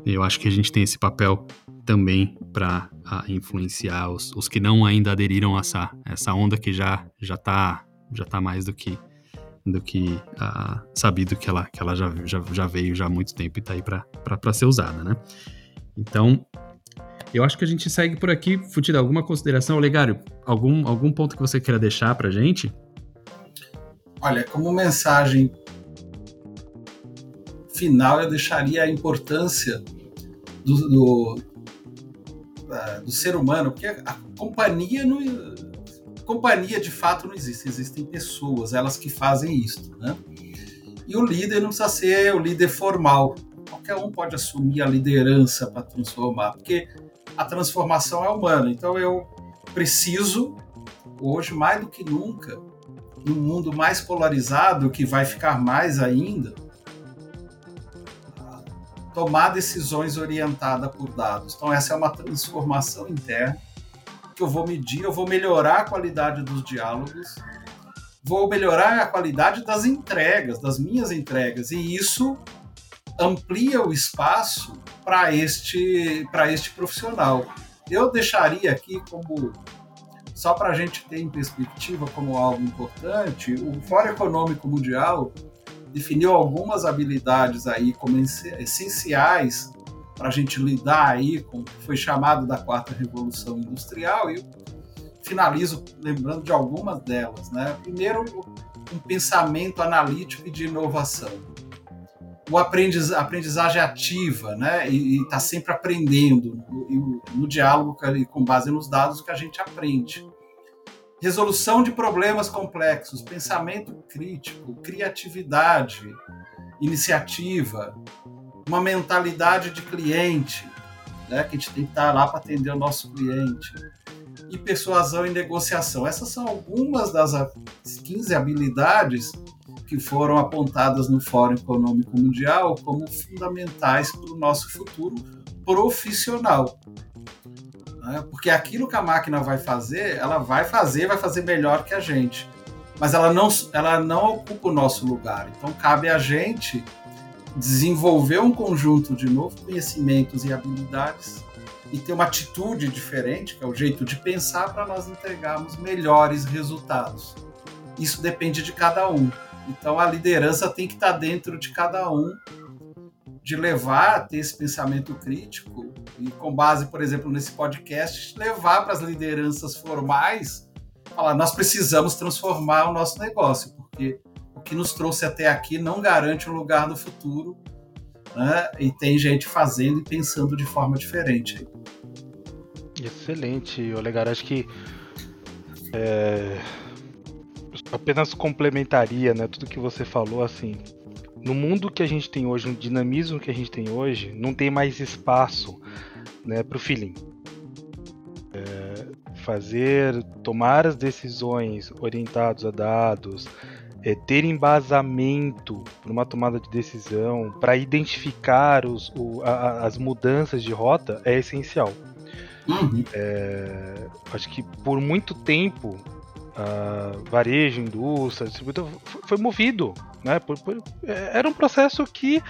eu acho que a gente tem esse papel também para uh, influenciar os, os que não ainda aderiram a essa, essa onda que já já está já tá mais do que do que uh, sabido que ela, que ela já, já, já veio já há muito tempo e está aí para ser usada, né? Então, eu acho que a gente segue por aqui. Futida, alguma consideração, Legário? Algum, algum ponto que você queira deixar para gente? Olha, como mensagem final, eu deixaria a importância do, do, uh, do ser humano, porque a companhia não, companhia de fato não existe, existem pessoas, elas que fazem isso, né? E o líder não precisa ser o líder formal. Qualquer um pode assumir a liderança para transformar, porque a transformação é humana. Então eu preciso, hoje mais do que nunca, num mundo mais polarizado, que vai ficar mais ainda, tomar decisões orientadas por dados. Então essa é uma transformação interna eu vou medir, eu vou melhorar a qualidade dos diálogos, vou melhorar a qualidade das entregas, das minhas entregas, e isso amplia o espaço para este, este profissional. Eu deixaria aqui como só para a gente ter em perspectiva como algo importante, o Fórum Econômico Mundial definiu algumas habilidades aí como essenciais para a gente lidar aí com o que foi chamado da quarta revolução industrial e finalizo lembrando de algumas delas, né? Primeiro, um pensamento analítico e de inovação. O aprendiz, aprendizagem ativa, né? E está sempre aprendendo no, no diálogo com base nos dados que a gente aprende. Resolução de problemas complexos, pensamento crítico, criatividade, iniciativa, uma mentalidade de cliente, né, que a gente tem que estar lá para atender o nosso cliente, e persuasão e negociação. Essas são algumas das 15 habilidades que foram apontadas no Fórum Econômico Mundial como fundamentais para o nosso futuro profissional. Né? Porque aquilo que a máquina vai fazer, ela vai fazer, vai fazer melhor que a gente. Mas ela não, ela não ocupa o nosso lugar. Então cabe a gente desenvolver um conjunto de novos conhecimentos e habilidades e ter uma atitude diferente, que é o jeito de pensar, para nós entregarmos melhores resultados. Isso depende de cada um. Então a liderança tem que estar dentro de cada um, de levar ter esse pensamento crítico e com base, por exemplo, nesse podcast, levar para as lideranças formais, falar, nós precisamos transformar o nosso negócio, porque que nos trouxe até aqui não garante um lugar no futuro, né? E tem gente fazendo e pensando de forma diferente. Excelente, Olegar. Acho que é, apenas complementaria, né? Tudo que você falou, assim. No mundo que a gente tem hoje, no dinamismo que a gente tem hoje, não tem mais espaço, né, para o feeling. É, fazer, tomar as decisões orientados a dados, é, ter embasamento para uma tomada de decisão, para identificar os, o, a, as mudanças de rota é essencial. Uhum. É, acho que por muito tempo varejo, indústria, distribuidor foi movido, né? Por, por, é, era um processo que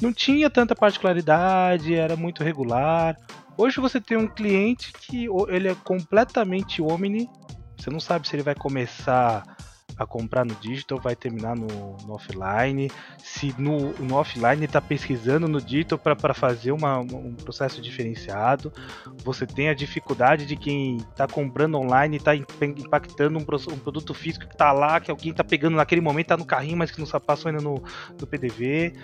não tinha tanta particularidade, era muito regular. Hoje você tem um cliente que ele é completamente omni, você não sabe se ele vai começar a comprar no digital vai terminar no, no offline. Se no, no offline está pesquisando no digital para fazer uma, um processo diferenciado, você tem a dificuldade de quem está comprando online está impactando um, um, produto físico que está lá, que alguém está pegando naquele momento, está no carrinho, mas que não passou ainda no, no PDV.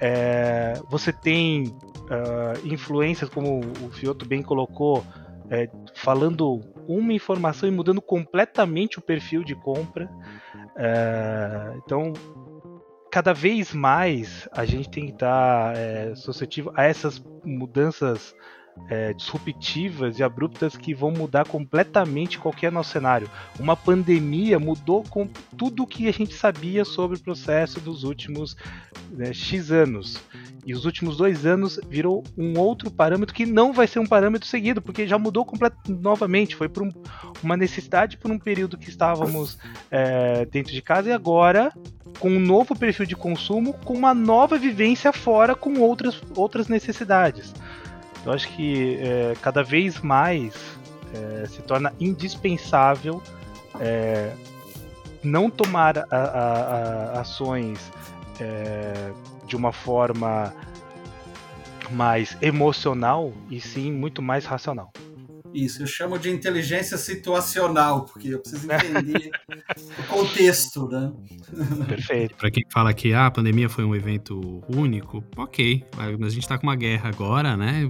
É, você tem uh, influências, como o Fioto bem colocou, é, falando uma informação e mudando completamente o perfil de compra. É, então, cada vez mais a gente tem que estar é, suscetível a essas mudanças é, disruptivas e abruptas que vão mudar completamente qualquer nosso cenário. Uma pandemia mudou com tudo o que a gente sabia sobre o processo dos últimos né, X anos. E os últimos dois anos virou um outro parâmetro que não vai ser um parâmetro seguido, porque já mudou completamente novamente. Foi por um, uma necessidade por um período que estávamos é, dentro de casa e agora com um novo perfil de consumo, com uma nova vivência fora, com outras, outras necessidades. Eu acho que é, cada vez mais é, se torna indispensável é, não tomar a, a, a ações é, de uma forma mais emocional e sim muito mais racional. Isso, eu chamo de inteligência situacional, porque eu preciso entender o contexto, né? [laughs] Perfeito. Para quem fala que ah, a pandemia foi um evento único, ok, mas a gente está com uma guerra agora, né?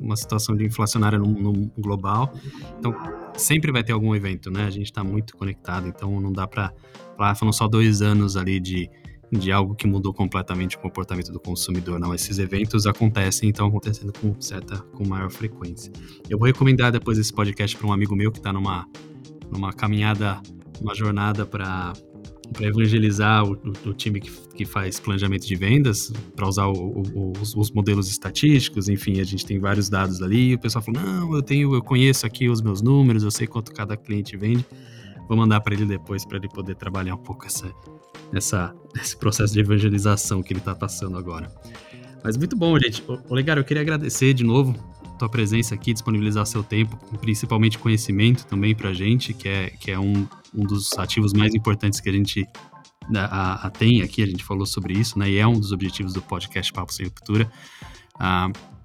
Uma situação de inflacionária no, no global, então sempre vai ter algum evento, né? A gente está muito conectado, então não dá para falar, foram só dois anos ali de de algo que mudou completamente o comportamento do consumidor. Não, esses eventos acontecem, então acontecendo com certa, com maior frequência. Eu vou recomendar depois esse podcast para um amigo meu que está numa, numa caminhada, uma jornada para para evangelizar o, o, o, time que, que faz planejamento de vendas, para usar o, os, os, modelos estatísticos, enfim, a gente tem vários dados ali. O pessoal falou: não, eu tenho, eu conheço aqui os meus números, eu sei quanto cada cliente vende. Vou mandar para ele depois para ele poder trabalhar um pouco essa, essa, esse processo de evangelização que ele está passando agora. Mas muito bom, gente. Olegário, eu queria agradecer de novo tua presença aqui, disponibilizar seu tempo, principalmente conhecimento também para a gente, que é, que é um, um dos ativos mais importantes que a gente né, a, a, tem aqui, a gente falou sobre isso, né? E é um dos objetivos do podcast Papo Sem Ruptura.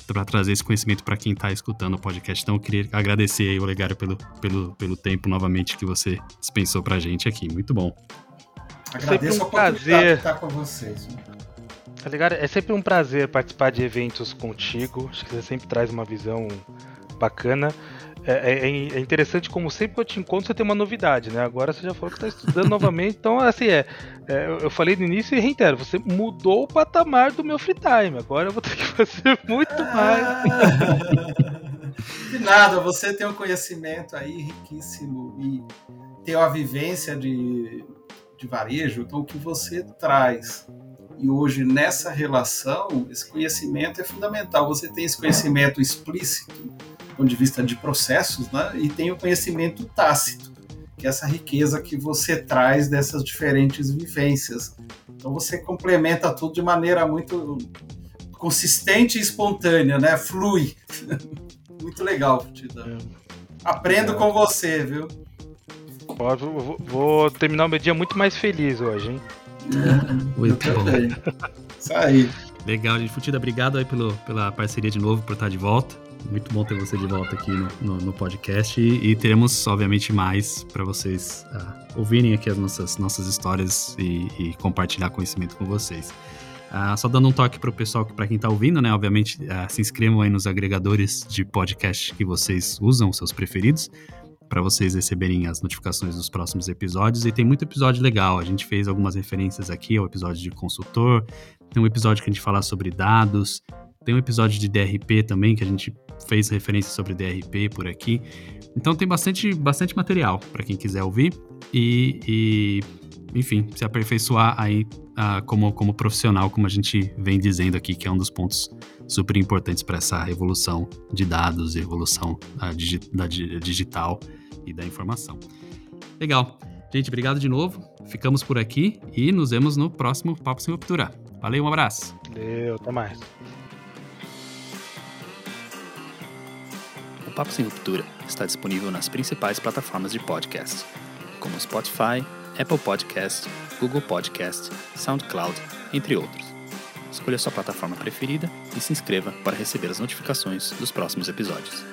Para trazer esse conhecimento para quem está escutando o podcast. Então, eu queria agradecer aí, Olegário, pelo, pelo, pelo tempo novamente que você dispensou para a gente aqui. Muito bom. Agradeço um a prazer estar com vocês. Tá ligado? É sempre um prazer participar de eventos contigo. Acho que você sempre traz uma visão bacana. É, é, é, interessante como sempre que eu te encontro você tem uma novidade, né? Agora você já falou que está estudando [laughs] novamente, então assim é, é, Eu falei no início e reitero, você mudou o patamar do meu free time. Agora eu vou ter que [laughs] fazer muito mais. [laughs] De nada, você tem um conhecimento aí riquíssimo e tem uma vivência de, de varejo, então o que você traz e hoje nessa relação, esse conhecimento é fundamental. Você tem esse conhecimento explícito, do ponto de vista de processos, né? e tem o conhecimento tácito, que é essa riqueza que você traz dessas diferentes vivências. Então você complementa tudo de maneira muito consistente e espontânea, né? Flui. [laughs] muito legal, Tida. Aprendo é. com você, viu? Vou, vou terminar o meu dia muito mais feliz hoje, hein? [laughs] Muito bom. Isso aí. Legal, gente. Futida, obrigado aí pelo, pela parceria de novo, por estar de volta. Muito bom ter você de volta aqui no, no, no podcast. E, e, teremos, obviamente, mais para vocês uh, ouvirem aqui as nossas, nossas histórias e, e compartilhar conhecimento com vocês. Uh, só dando um toque para o pessoal, para quem está ouvindo, né? Obviamente, uh, se inscrevam aí nos agregadores de podcast que vocês usam, seus preferidos para vocês receberem as notificações dos próximos episódios. E tem muito episódio legal. A gente fez algumas referências aqui ao episódio de consultor, tem um episódio que a gente fala sobre dados, tem um episódio de DRP também que a gente fez referência sobre DRP por aqui. Então tem bastante, bastante material para quem quiser ouvir e, e, enfim, se aperfeiçoar aí uh, como, como profissional, como a gente vem dizendo aqui, que é um dos pontos super importantes para essa revolução de dados, evolução uh, digi da digital e da informação. Legal. Gente, obrigado de novo. Ficamos por aqui e nos vemos no próximo Papo Sem Ruptura. Valeu, um abraço. Valeu, até mais. O Papo Sem Ruptura está disponível nas principais plataformas de podcast, como Spotify, Apple Podcast, Google Podcast, SoundCloud, entre outros. Escolha sua plataforma preferida e se inscreva para receber as notificações dos próximos episódios.